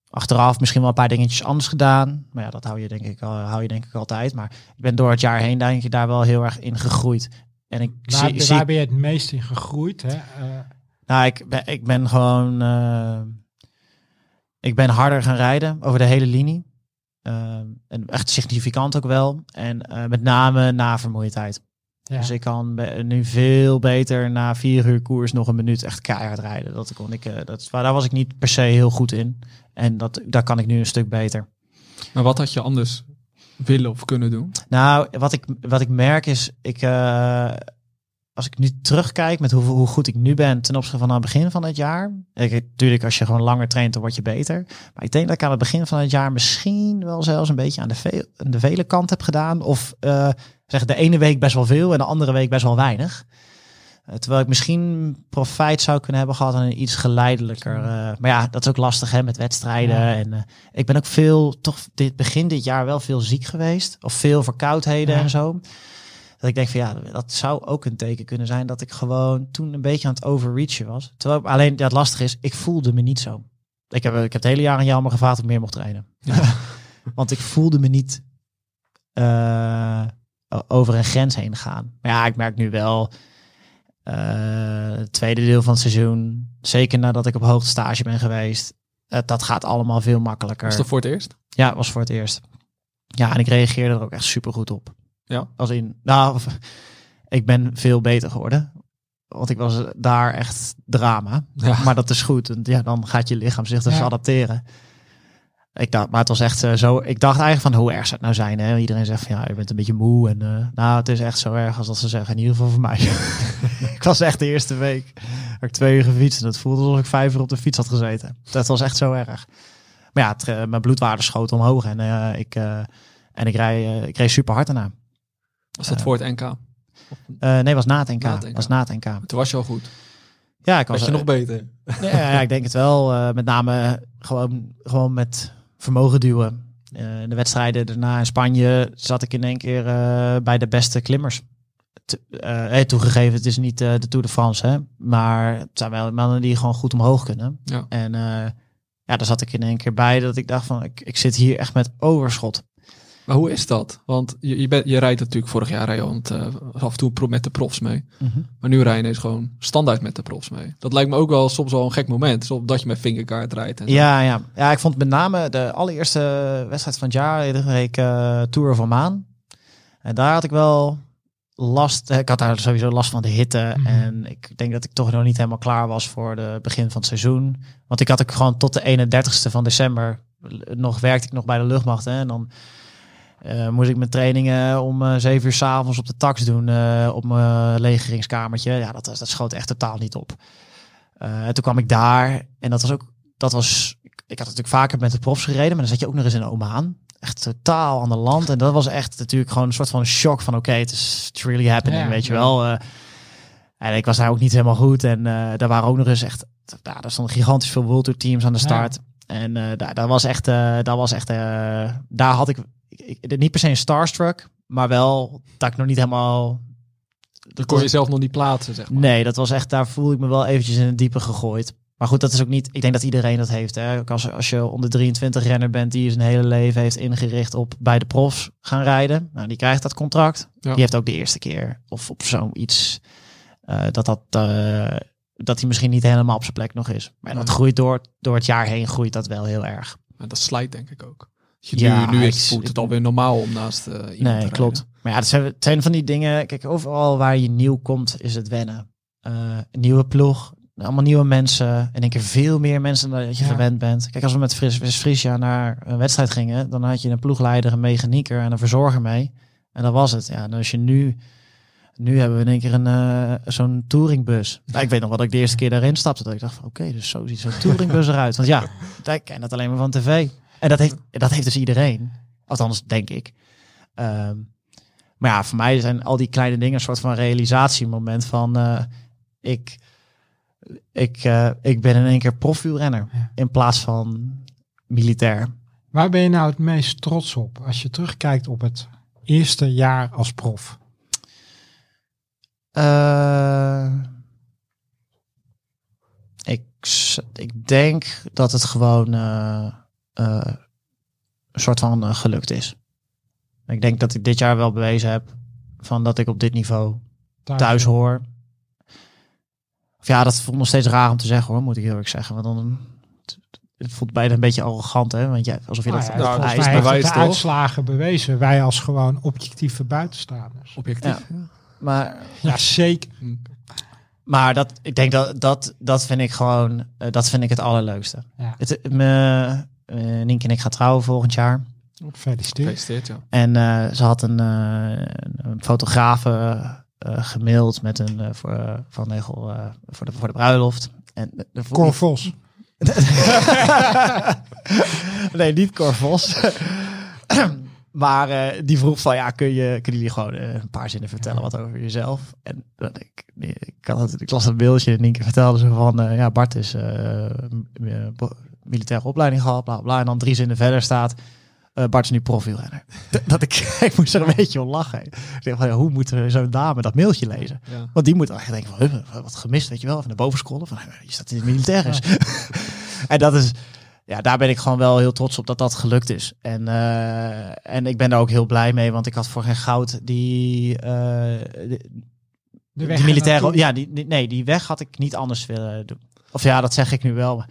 Achteraf misschien wel een paar dingetjes anders gedaan. Maar ja, dat hou je denk ik, al- hou je denk ik altijd. Maar ik ben door het jaar heen denk ik daar wel heel erg in gegroeid. En ik Waar, zie, zie waar ben je het meest in gegroeid? Hè? Eh, nou, ik ben, ik ben gewoon. Ik ben harder gaan rijden over de hele linie. Eh, en echt significant ook wel. En eh, met name na vermoeidheid. ja. Dus ik kan nu veel beter na vier uur koers nog een minuut echt keihard rijden. Dat kon ik, eh, dat, daar was ik niet per se heel goed in. En dat, daar kan ik nu een stuk beter. Maar wat had je anders willen of kunnen doen? Nou, wat ik, wat ik merk is, ik, eh, als ik nu terugkijk met hoe, hoe goed ik nu ben ten opzichte van aan het begin van het jaar. Ik, natuurlijk, als je gewoon langer traint, dan word je beter. Maar ik denk dat ik aan het begin van het jaar misschien wel zelfs een beetje aan de, ve aan de vele kant heb gedaan. Of eh, zeg de ene week best wel veel en de andere week best wel weinig. Eh, terwijl ik misschien profijt zou kunnen hebben gehad aan een iets geleidelijker. eh, maar ja, dat is ook lastig hè, met wedstrijden. Ja. En ik ben ook veel, toch dit begin dit jaar wel veel ziek geweest. Of veel verkoudheden Ja. en zo. Dat ik denk van ja, dat zou ook een teken kunnen zijn dat ik gewoon toen een beetje aan het overreachen was. Terwijl alleen ja, het lastige is, ik voelde me niet zo. Ik heb, ik heb het hele jaar aan jou maar gevraagd of ik meer mocht trainen. <laughs> Want ik voelde me niet eh, over een grens heen gaan. Maar ja, ik merk nu wel eh, het tweede deel van het seizoen, zeker nadat ik op hoogte stage ben geweest, eh, dat gaat allemaal veel makkelijker. Was dat voor het eerst? Ja, was voor het eerst. Ja, en ik reageerde er ook echt super goed op. Ja. Als in, nou, <laughs> ik ben veel beter geworden. Want ik was daar echt drama. Ja. Maar dat is goed. Want ja, dan gaat je lichaam zich dus Ja. adapteren. Ik dacht, maar het was echt eh, zo. Ik dacht eigenlijk van hoe erg zou het nou zijn. Hè? Iedereen zegt van ja, je bent een beetje moe. En eh, nou, het is echt zo erg als dat ze zeggen. In ieder geval voor mij. <laughs> ik was echt de eerste week. Heb ik twee uur gefietst. En het voelde alsof ik vijf uur op de fiets had gezeten. Dat was echt zo erg. Maar ja, het, eh, mijn bloedwaarde schoot omhoog. En ik, en ik, rij, ik reed super hard daarna. Was dat Eh, voor het NK? Eh, nee, was na het NK. Na het NK. Was na het NK. Toen was je al goed. Ja, ik was Was je eh, nog beter? Ja, ja, ik denk het wel. Eh, met name gewoon, gewoon met vermogen duwen. Eh, in de wedstrijden daarna in Spanje zat ik in één keer eh, bij de beste klimmers. T- eh, eh, toegegeven, het is niet eh, de Tour de France, hè, maar het zijn wel mannen die gewoon goed omhoog kunnen. Ja. En eh, ja, daar zat ik in één keer bij dat ik dacht van, ik, ik zit hier echt met overschot. Maar hoe is dat? Want je, je, bent, je rijdt natuurlijk vorig jaar rij want, eh, af en toe met de profs mee. Maar nu rij je ineens gewoon standaard met de profs mee. Dat lijkt me ook wel soms wel een gek moment. Dat je met fingerkaart rijdt. En zo. Ja, ja. ja, ik vond met name de allereerste wedstrijd van het jaar, reed ik eh, Tour van Maan. En daar had ik wel last. Ik had daar sowieso last van de hitte. Mhm. En ik denk dat ik toch nog niet helemaal klaar was voor de begin van het seizoen. Want ik had ook gewoon tot de 31ste van december nog werkte ik nog bij de luchtmacht. Hè, en dan eh, moest ik mijn trainingen om eh 7 uur s'avonds op de tax doen eh, op mijn legeringskamertje. Ja, dat, dat schoot echt totaal niet op. En toen kwam ik daar en dat was ook, dat was, ik, ik had natuurlijk vaker met de profs gereden, maar dan zat je ook nog eens in Oman. Echt totaal ander land. En dat was echt natuurlijk gewoon een soort van shock van oké, het is really happening, Ja, weet je wel. En ik was daar ook niet helemaal goed. En daar waren ook nog eens echt, daar stonden gigantisch veel World Tour teams aan de Ja. En eh, daar, daar was echt, eh daar was echt, eh, daar had ik, ik, ik- niet per se een starstruck, maar wel dat ik nog niet helemaal. Dan kon je zelf nog niet plaatsen, zeg maar. Nee, dat was echt, daar voel ik me wel eventjes in het diepe gegooid. Maar goed, dat is ook niet, ik denk dat iedereen dat heeft. Hè? Ook als, als je onder 23 renner bent die zijn hele leven heeft ingericht op bij de profs gaan rijden. Nou, die krijgt dat contract. Ja. Die heeft ook de eerste keer of op zoiets eh dat dat, dat hij misschien niet helemaal op zijn plek nog is. Maar dat groeit door, door het jaar heen groeit dat wel heel erg. Maar dat slijt denk ik ook. Je Ja, nu, is, voelt het alweer normaal om naast eh, iemand te Nee, rijden. klopt. Maar ja, het zijn, het zijn van die dingen. Kijk, overal waar je nieuw komt, is het wennen. Eh, nieuwe ploeg, allemaal nieuwe mensen. En ik keer veel meer mensen dan dat je Ja. gewend bent. Kijk, als we met Fris, Fris Frisia naar een wedstrijd gingen, dan had je een ploegleider, een mechanieker en een verzorger mee. En dat was het. Ja, en als je nu. Nu hebben we in één keer een eh, zo'n touringbus. Nou, ik weet nog wat ik de eerste keer daarin stapte. Dat ik dacht van oké, dus zo ziet zo'n touringbus eruit. Want ja, ik ken dat alleen maar van tv. En dat heeft, dat heeft dus iedereen. Althans, denk ik. Ehm, maar ja, voor mij zijn al die kleine dingen een soort van realisatiemoment van eh, ik, ik, eh, ik ben in één keer profielrenner Ja. in plaats van militair. Waar ben je nou het meest trots op als je terugkijkt op het eerste jaar als prof? Eh, ik, ik denk dat het gewoon. eh, eh, een soort van gelukt is. Ik denk dat ik dit jaar wel bewezen heb van dat ik op dit niveau thuis hoor. Of ja, dat voelt nog steeds raar om te zeggen hoor, moet ik heel eerlijk zeggen. Want dan het voelt bijna een beetje arrogant, hè? Want ja, alsof je Nou dat ja, Nou, volgens dat is mij heeft bewijs, het de toch? uitslagen bewezen. Wij als gewoon objectieve buitenstaanders. Objectief. Maar, Ja, zeker. maar dat, ik denk dat dat, dat vind ik gewoon, eh, dat vind ik het allerleukste. Ja. Het, me, eh, Nienke en ik gaan trouwen volgend jaar. Gefeliciteerd. Gefeliciteerd, ja. En eh, ze had een, eh, een fotograaf eh, eh, gemaild met een eh, voor, eh, van Negel eh, voor, de, voor de bruiloft. En de, de, Cor Vos. <laughs> nee, niet Cor Vos. <clears throat> <clears throat> maar eh, die vroeg van, ja, kun je, kunnen jullie gewoon eh, een paar zinnen vertellen wat over jezelf? En dat ik, ik, had het, ik las het beeldje en Nienke vertelde ze van, eh, ja, Bart is militaire opleiding gehad, bla bla. En dan drie zinnen verder staat, Bart is nu profielrenner. <laughs> Dat ik, <laughs> ik moest er een beetje om lachen. Ik dacht van, ja, hoe moet zo'n dame dat mailtje lezen? ja. Want die moet eigenlijk denken van, wat gemist, weet je wel. Even naar boven scrollen van, je staat in het militair is. <laughs> en dat is, ja, daar ben ik gewoon wel heel trots op dat dat gelukt is. En, eh, en ik ben daar ook heel blij mee, want ik had voor geen goud die, eh, de- De die militaire, ja, die, die- nee, die weg had ik niet anders willen doen. Of ja, dat zeg ik nu wel.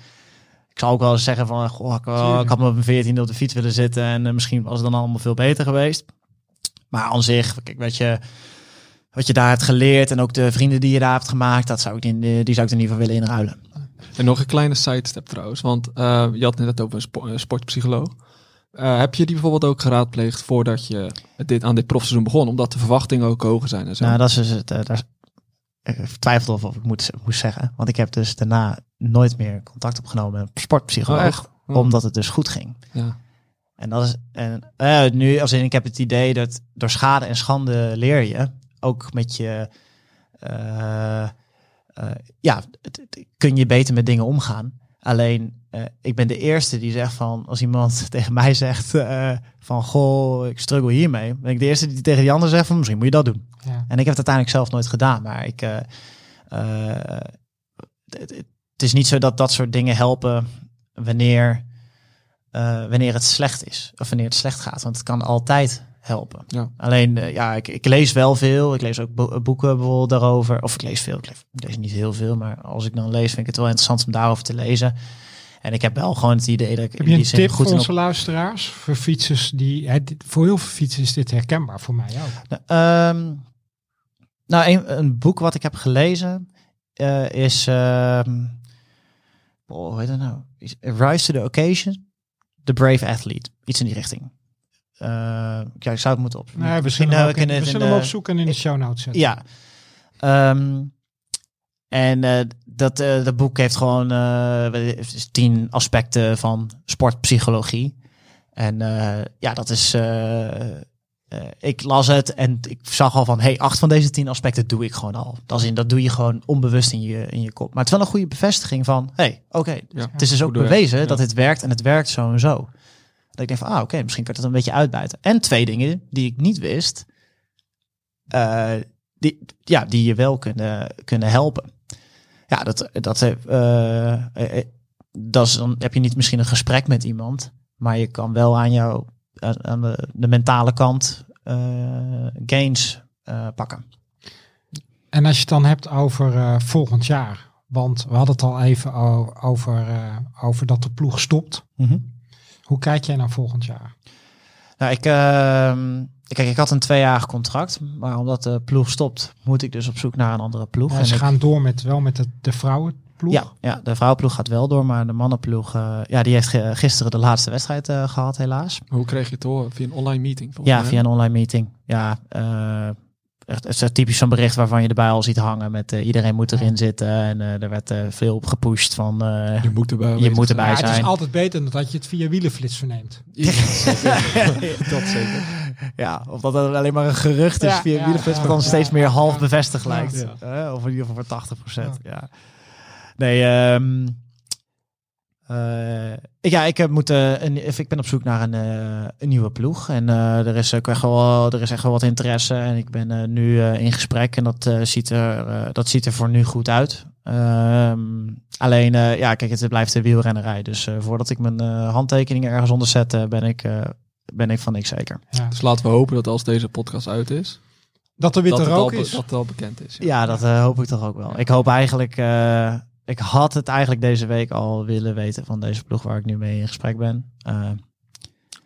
Ik zal ook wel eens zeggen van, goh, ik, Tuurlijk. ik had me op mijn veertiende op de fiets willen zitten en eh, misschien was het dan allemaal veel beter geweest. Maar aan zich, kijk, wat je, wat je daar hebt geleerd en ook de vrienden die je daar hebt gemaakt, dat zou ik in, die zou ik er niet van willen inruilen. En nog een kleine sidestep trouwens, want eh, je had net het over een spo- een sportpsycholoog. Eh, heb je die bijvoorbeeld ook geraadpleegd voordat je dit, aan dit profseizoen begon? Omdat de verwachtingen ook hoger zijn en zo. Nou, dat is dus het. eh, daar, ik twijfelde of, of ik moet, moest zeggen, want ik heb dus daarna nooit meer contact opgenomen met een sportpsycholoog, Oh? Oh. omdat het dus goed ging. Ja. En dat is en nu, als in, ik heb het idee dat door schade en schande leer je ook met je, ja, het- het- kun je beter met dingen omgaan. Alleen, eh, ik ben de eerste die zegt van, als iemand <laughs> tegen mij zegt eh, van, goh, ik struggle hiermee, ben ik de eerste die tegen die ander zegt van, misschien moet je dat doen. Ja. En ik heb het uiteindelijk zelf nooit gedaan, maar ik, eh, eh, het, het is niet zo dat dat soort dingen helpen wanneer, eh, wanneer het slecht is of wanneer het slecht gaat, want het kan altijd helpen. Ja. Alleen, eh, ja, ik, ik lees wel veel. Ik lees ook bo- boeken bijvoorbeeld daarover. Of ik lees veel. Ik lees, ik lees niet heel veel, maar als ik dan lees, vind ik het wel interessant om daarover te lezen. En ik heb wel gewoon het idee dat ik Heb je een tip goed voor onze luisteraars? Voor fietsers die... Hè, dit- voor heel veel fietsers is dit herkenbaar. Voor mij ook. Ehm, nou, een, een boek wat ik heb gelezen eh, is. ehm oh, hoe heet het nou? Is- Rise to the Occasion. The Brave Athlete. Iets in die richting. Eh, ja, ik zou het moeten op. Nee, we Misschien, zullen, hem, eh, in- we zullen hem opzoeken en in de show notes zetten. Ja. Ehm, en eh, dat, eh, dat boek heeft gewoon eh, tien aspecten van sportpsychologie. En eh, ja, dat is. eh, eh, ik las het en ik zag al van, hey, acht van deze tien aspecten doe ik gewoon al. Dat, is in, dat doe je gewoon onbewust in je, in je kop. Maar het is wel een goede bevestiging van, hey, oké, Ja. het is dus ook bewezen ja. dat het werkt en het werkt zo en zo. Dat ik denk van, ah, oké, misschien kan ik het een beetje uitbuiten. En twee dingen die ik niet wist, eh, die, ja, die je wel kunnen, kunnen helpen. Ja, dat, dat, eh, eh, dat is, dan heb je niet misschien een gesprek met iemand, maar je kan wel aan, jou, aan de, de mentale kant eh, gains pakken. En als je het dan hebt over volgend jaar. Want we hadden het al even over, over dat de ploeg stopt. Hoe kijk jij naar volgend jaar? Nou, ik, ehm, kijk, ik had een tweejarig contract, maar omdat de ploeg stopt, moet ik dus op zoek naar een andere ploeg. Ja, En ze ik- gaan door met, wel met de, de vrouwenploeg. ja, ja, de vrouwenploeg gaat wel door, maar de mannenploeg, eh, ja, die heeft gisteren de laatste wedstrijd eh, gehad, helaas. Hoe kreeg je het horen? Via een online meeting? volgens Ja, mij, via een online meeting. Ja, eh, echt, het is typisch zo'n bericht waarvan je erbij al ziet hangen met eh, iedereen moet erin zitten en eh, er werd eh, veel op gepusht van eh, Je moet erbij je moet zijn. erbij Ja, het is zijn. altijd beter dan dat je het via wielenflits verneemt. Ja, zeker. <laughs> dat zeker. Ja, of dat het alleen maar een gerucht is Ja, via ja, wielenflits, ja, maar dan ja, steeds meer half ja. bevestigd Ja. lijkt. Ja. Eh, of in ieder geval voor 80 procent. Ja. Nee, ehm, eh, ik, ja, ik, heb moeten, een, ik ben op zoek naar een, eh, een nieuwe ploeg. En eh, er, is ook echt wel, er is echt wel wat interesse. En ik ben eh, nu eh, in gesprek. En dat, eh, ziet er, eh, dat ziet er voor nu goed uit. Ehm, alleen, eh, ja, kijk, het blijft de wielrennerij. Dus eh, voordat ik mijn eh, handtekeningen ergens onder zet, ben, ik, eh, ben ik van niks zeker. Ja. Dus laten we hopen dat als deze podcast uit is, Dat er witte dat rook is. dat het al bekend is. Ja, dat eh, hoop ik toch ook wel. Ik hoop eigenlijk, eh, ik had het eigenlijk deze week al willen weten van deze ploeg waar ik nu mee in gesprek ben. Eh,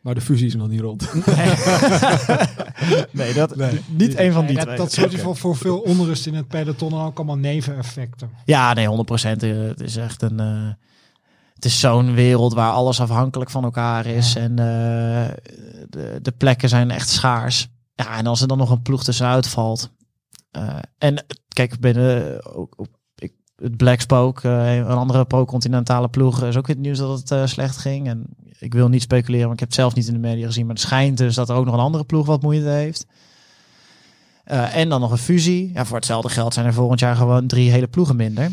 Maar de fusie is nog niet rond. <laughs> <laughs> nee, dat, Nee. niet een van die Nee, twee. dat, zorgt voor, voor veel onrust in het peloton en ook allemaal neveneffecten. Ja, nee, 100 procent. Het is echt een. eh, het is zo'n wereld waar alles afhankelijk van elkaar is. Ja. En eh, de, de plekken zijn echt schaars. Ja, en als er dan nog een ploeg tussenuit valt. eh, en kijk, binnen ook, het Black Spoke, eh, een andere pro-continentale ploeg, is ook het nieuws dat het eh, slecht ging. En ik wil niet speculeren, want ik heb het zelf niet in de media gezien. Maar het schijnt dus dat er ook nog een andere ploeg wat moeite heeft. Eh, en dan nog een fusie. Ja, voor hetzelfde geld zijn er volgend jaar gewoon drie hele ploegen minder.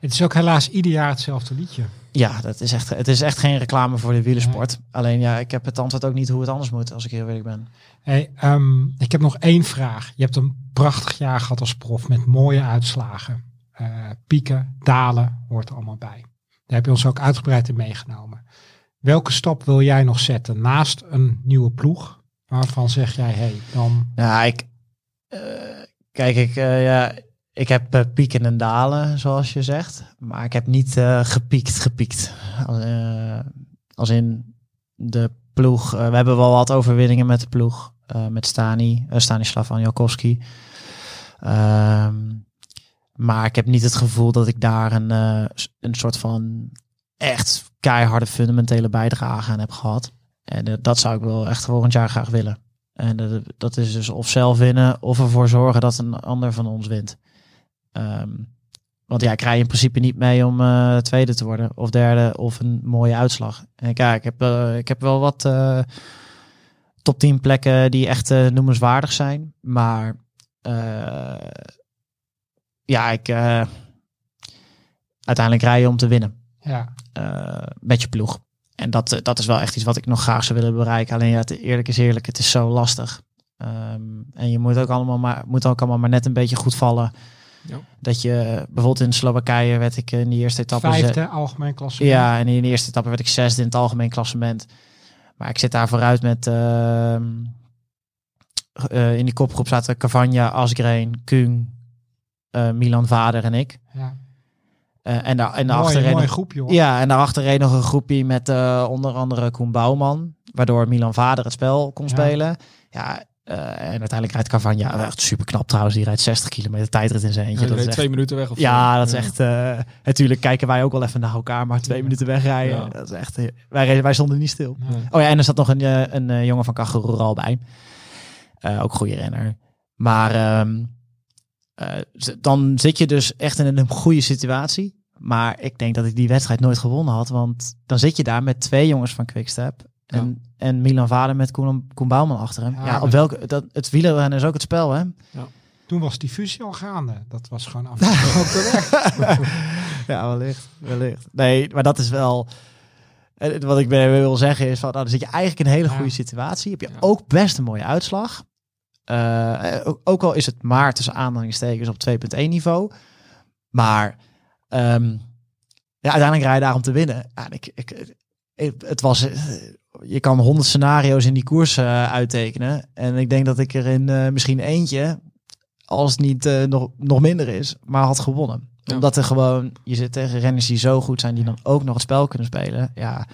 Het is ook helaas ieder jaar hetzelfde liedje. Ja, dat is echt, het is echt geen reclame voor de wielersport. Alleen ja, ik heb het antwoord ook niet hoe het anders moet, als ik heel eerlijk ben. Hey, ehm, ik heb nog één vraag. Je hebt een prachtig jaar gehad als prof met mooie uitslagen. Eh, pieken, dalen, hoort er allemaal bij. Daar heb je ons ook uitgebreid in meegenomen. Welke stap wil jij nog zetten naast een nieuwe ploeg? Waarvan zeg jij, hey, dan Ja, ik, eh, kijk, ik, eh, ja, ik heb pieken en dalen, zoals je zegt. Maar ik heb niet gepiekt, gepiekt. Als, als in de ploeg. we hebben wel wat overwinningen met de ploeg. met Stani, Stanislav Anjakowski. Ehm, maar ik heb niet het gevoel dat ik daar een, eh, een soort van echt keiharde fundamentele bijdrage aan heb gehad. En eh, dat zou ik wel echt volgend jaar graag willen. En dat, dat is dus of zelf winnen of ervoor zorgen dat een ander van ons wint. Ehm, want ja, ik rij in principe niet mee om eh, tweede te worden of derde of een mooie uitslag. En kijk, ik heb, eh, ik heb wel wat eh, top 10 plekken die echt eh, noemenswaardig zijn. Maar eh, ja, ik uh, uiteindelijk rij je om te winnen. Ja. Uh, met je ploeg. En dat, dat is wel echt iets wat ik nog graag zou willen bereiken. Alleen ja, het, eerlijk is eerlijk, het is zo lastig. Um, en je moet ook allemaal maar, moet ook allemaal maar net een beetje goed vallen. Ja. Dat je bijvoorbeeld in Slowakije werd ik in die eerste etappe. Vijfde algemeen klassement. Ja, en in de eerste etappe werd ik zesde in het algemeen klassement. Maar ik zit daar vooruit met. Uh, uh, in die kopgroep zaten Cavagna, Asgreen, Kung, Milan Vader en ik. Ja. Uh, en daar en mooi, achterin mooi groepje hoor. Ja, en daarachter reed nog een groepje met uh, onder andere Koen Bouwman. Waardoor Milan Vader het spel kon ja. spelen. Ja, uh, en uiteindelijk rijdt Cavagna, echt super knap trouwens, die rijdt 60 kilometer tijdrit in zijn eentje. Ja, dat is echt, twee minuten weg of Ja, dat is echt, uh, natuurlijk kijken wij ook wel even naar elkaar, maar twee ja. minuten wegrijden, ja. dat is echt, wij, wij stonden niet stil. Oh ja, en er zat nog een, een, een eh, jongen van Kagel bij. Uh, ook goede renner. Maar um, dan zit je dus echt in een goede situatie. Maar ik denk dat ik die wedstrijd nooit gewonnen had. Want dan zit je daar met twee jongens van Quickstep. En, ja. en Milan Vader met Koen, Koen Bouwman achter hem. Ja, ja op welke, dat, het wielrennen is ook het spel, hè? Ja. Toen was die fusie al gaande. Dat was gewoon afgesproken. <laughs> <laughs> ja, wellicht, wellicht. Nee, maar dat is wel... eh, Wat ik wil zeggen is, van, nou, dan zit je eigenlijk in een hele goede situatie. Heb je ook best een mooie uitslag. Uh, ook, ook al is het maar tussen aanhalingstekens op 2.1 niveau. Maar um, ja, uiteindelijk rij je daar om te winnen. Ja, ik, ik, het was, eh, je kan honderd scenario's in die koers uh, uittekenen. En ik denk dat ik er in uh, misschien eentje, als het niet nog, nog minder is, maar had gewonnen. Ja. Omdat er gewoon, je zit tegen renners die zo goed zijn, die dan ook nog het spel kunnen spelen. Ja.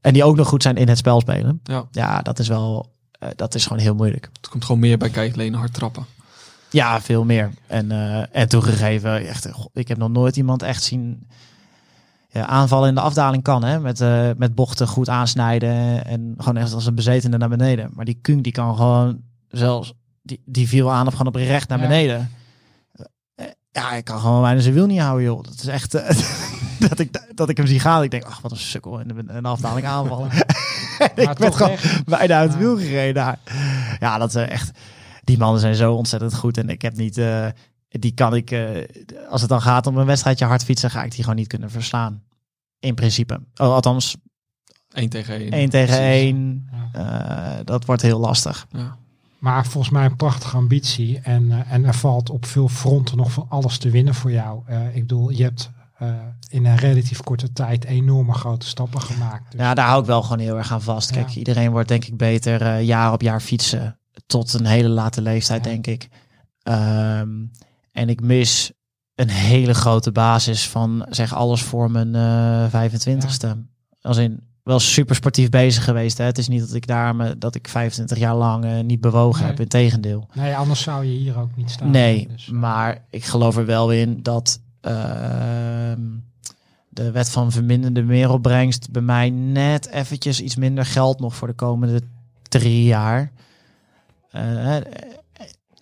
En die ook nog goed zijn in het spel spelen. Ja, ja dat is wel, uh, dat is gewoon heel moeilijk. Het komt gewoon meer bij kijken, alleen hard trappen. Ja, veel meer. En, uh, en toegegeven, echt, ik heb nog nooit iemand echt zien ja, aanvallen in de afdaling kan. Hè? Met, uh, met bochten goed aansnijden en gewoon echt als een bezetene naar beneden. Maar die Kung die kan gewoon zelfs, die, die viel aan op gewoon op recht naar ja. beneden. Ja, ik kan gewoon bijna zijn wiel niet houden, joh. Dat is echt, uh, <laughs> dat, ik, dat ik hem zie gaan. Ik denk, ach, wat een sukkel in de, in de afdaling aanvallen. <laughs> <laughs> ik ben gewoon bijna uit het wiel gereden daar. Ja, dat is echt die mannen zijn zo ontzettend goed. En ik heb niet, uh, die kan ik, uh, als het dan gaat om een wedstrijdje hard fietsen, ga ik die gewoon niet kunnen verslaan. In principe. Oh, althans. 1 tegen 1. 1 tegen 1. Ja. Uh, dat wordt heel lastig. Ja. Maar volgens mij een prachtige ambitie. En, eh, en er valt op veel fronten nog van alles te winnen voor jou. Eh, ik bedoel, je hebt eh, in een relatief korte tijd enorme grote stappen gemaakt. Dus, Ja, daar hou ik wel gewoon heel erg aan vast. Kijk, Ja. iedereen wordt denk ik beter jaar op jaar fietsen. Tot een hele late leeftijd, Ja. denk ik. Ehm, en ik mis een hele grote basis van zeg alles voor mijn eh 25ste. Als in wel super sportief bezig geweest. Hè? Het is niet dat ik daar me, dat ik 25 jaar lang eh, niet bewogen Nee. heb. Integendeel. nee, anders zou je hier ook niet staan. Nee, Dus, maar ik geloof er wel in dat ehm, de wet van verminderde meeropbrengst bij mij net eventjes iets minder geld nog voor de komende drie jaar. Eh, eh,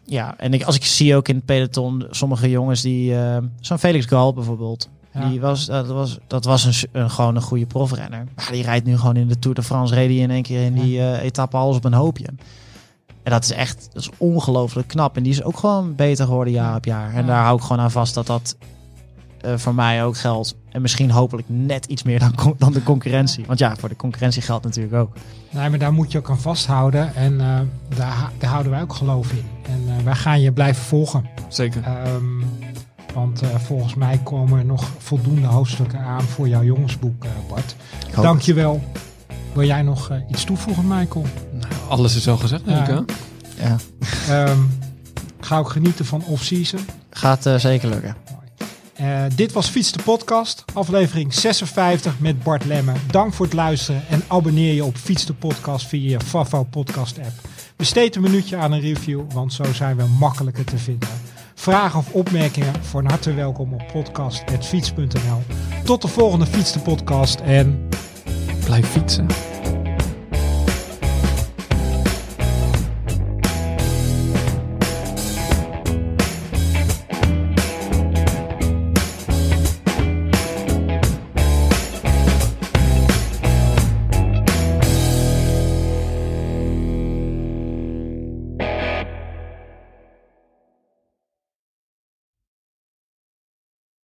ja, en ik, als ik zie ook in het peloton sommige jongens die, zo'n Felix Gal bijvoorbeeld, ja. die was, dat was, dat was een, gewoon een goede profrenner. Maar die rijdt nu gewoon in de Tour de France, reed hij in één keer in die eh, etappe alles op een hoopje. En dat is echt, dat is ongelooflijk knap. En die is ook gewoon beter geworden jaar op jaar. En Ja. daar hou ik gewoon aan vast dat dat eh, voor mij ook geldt. En misschien hopelijk net iets meer dan, dan de concurrentie. Want ja, voor de concurrentie geldt natuurlijk ook. Nee, maar daar moet je ook aan vasthouden. En eh, daar, daar houden wij ook geloof in. En eh, wij gaan je blijven volgen. Zeker. Ehm, want eh, volgens mij komen er nog voldoende hoofdstukken aan voor jouw jongensboek, eh, Bart. Ik hoop Dank je wel. Wil jij nog eh, iets toevoegen, Michael? Nou, alles is al gezegd, denk ik. hè? Ja, Ehm, ga ook genieten van off-season. gaat eh, zeker lukken. Eh, dit was Fiets de Podcast, aflevering 56 met Bart Lemme. Dank voor het luisteren en abonneer je op Fiets de Podcast via je Favo podcast app. Besteed een minuutje aan een review, want zo zijn we makkelijker te vinden. Vragen of opmerkingen van harte welkom op podcast.fiets.nl. Tot de volgende Fiets de Podcast en Blijf fietsen.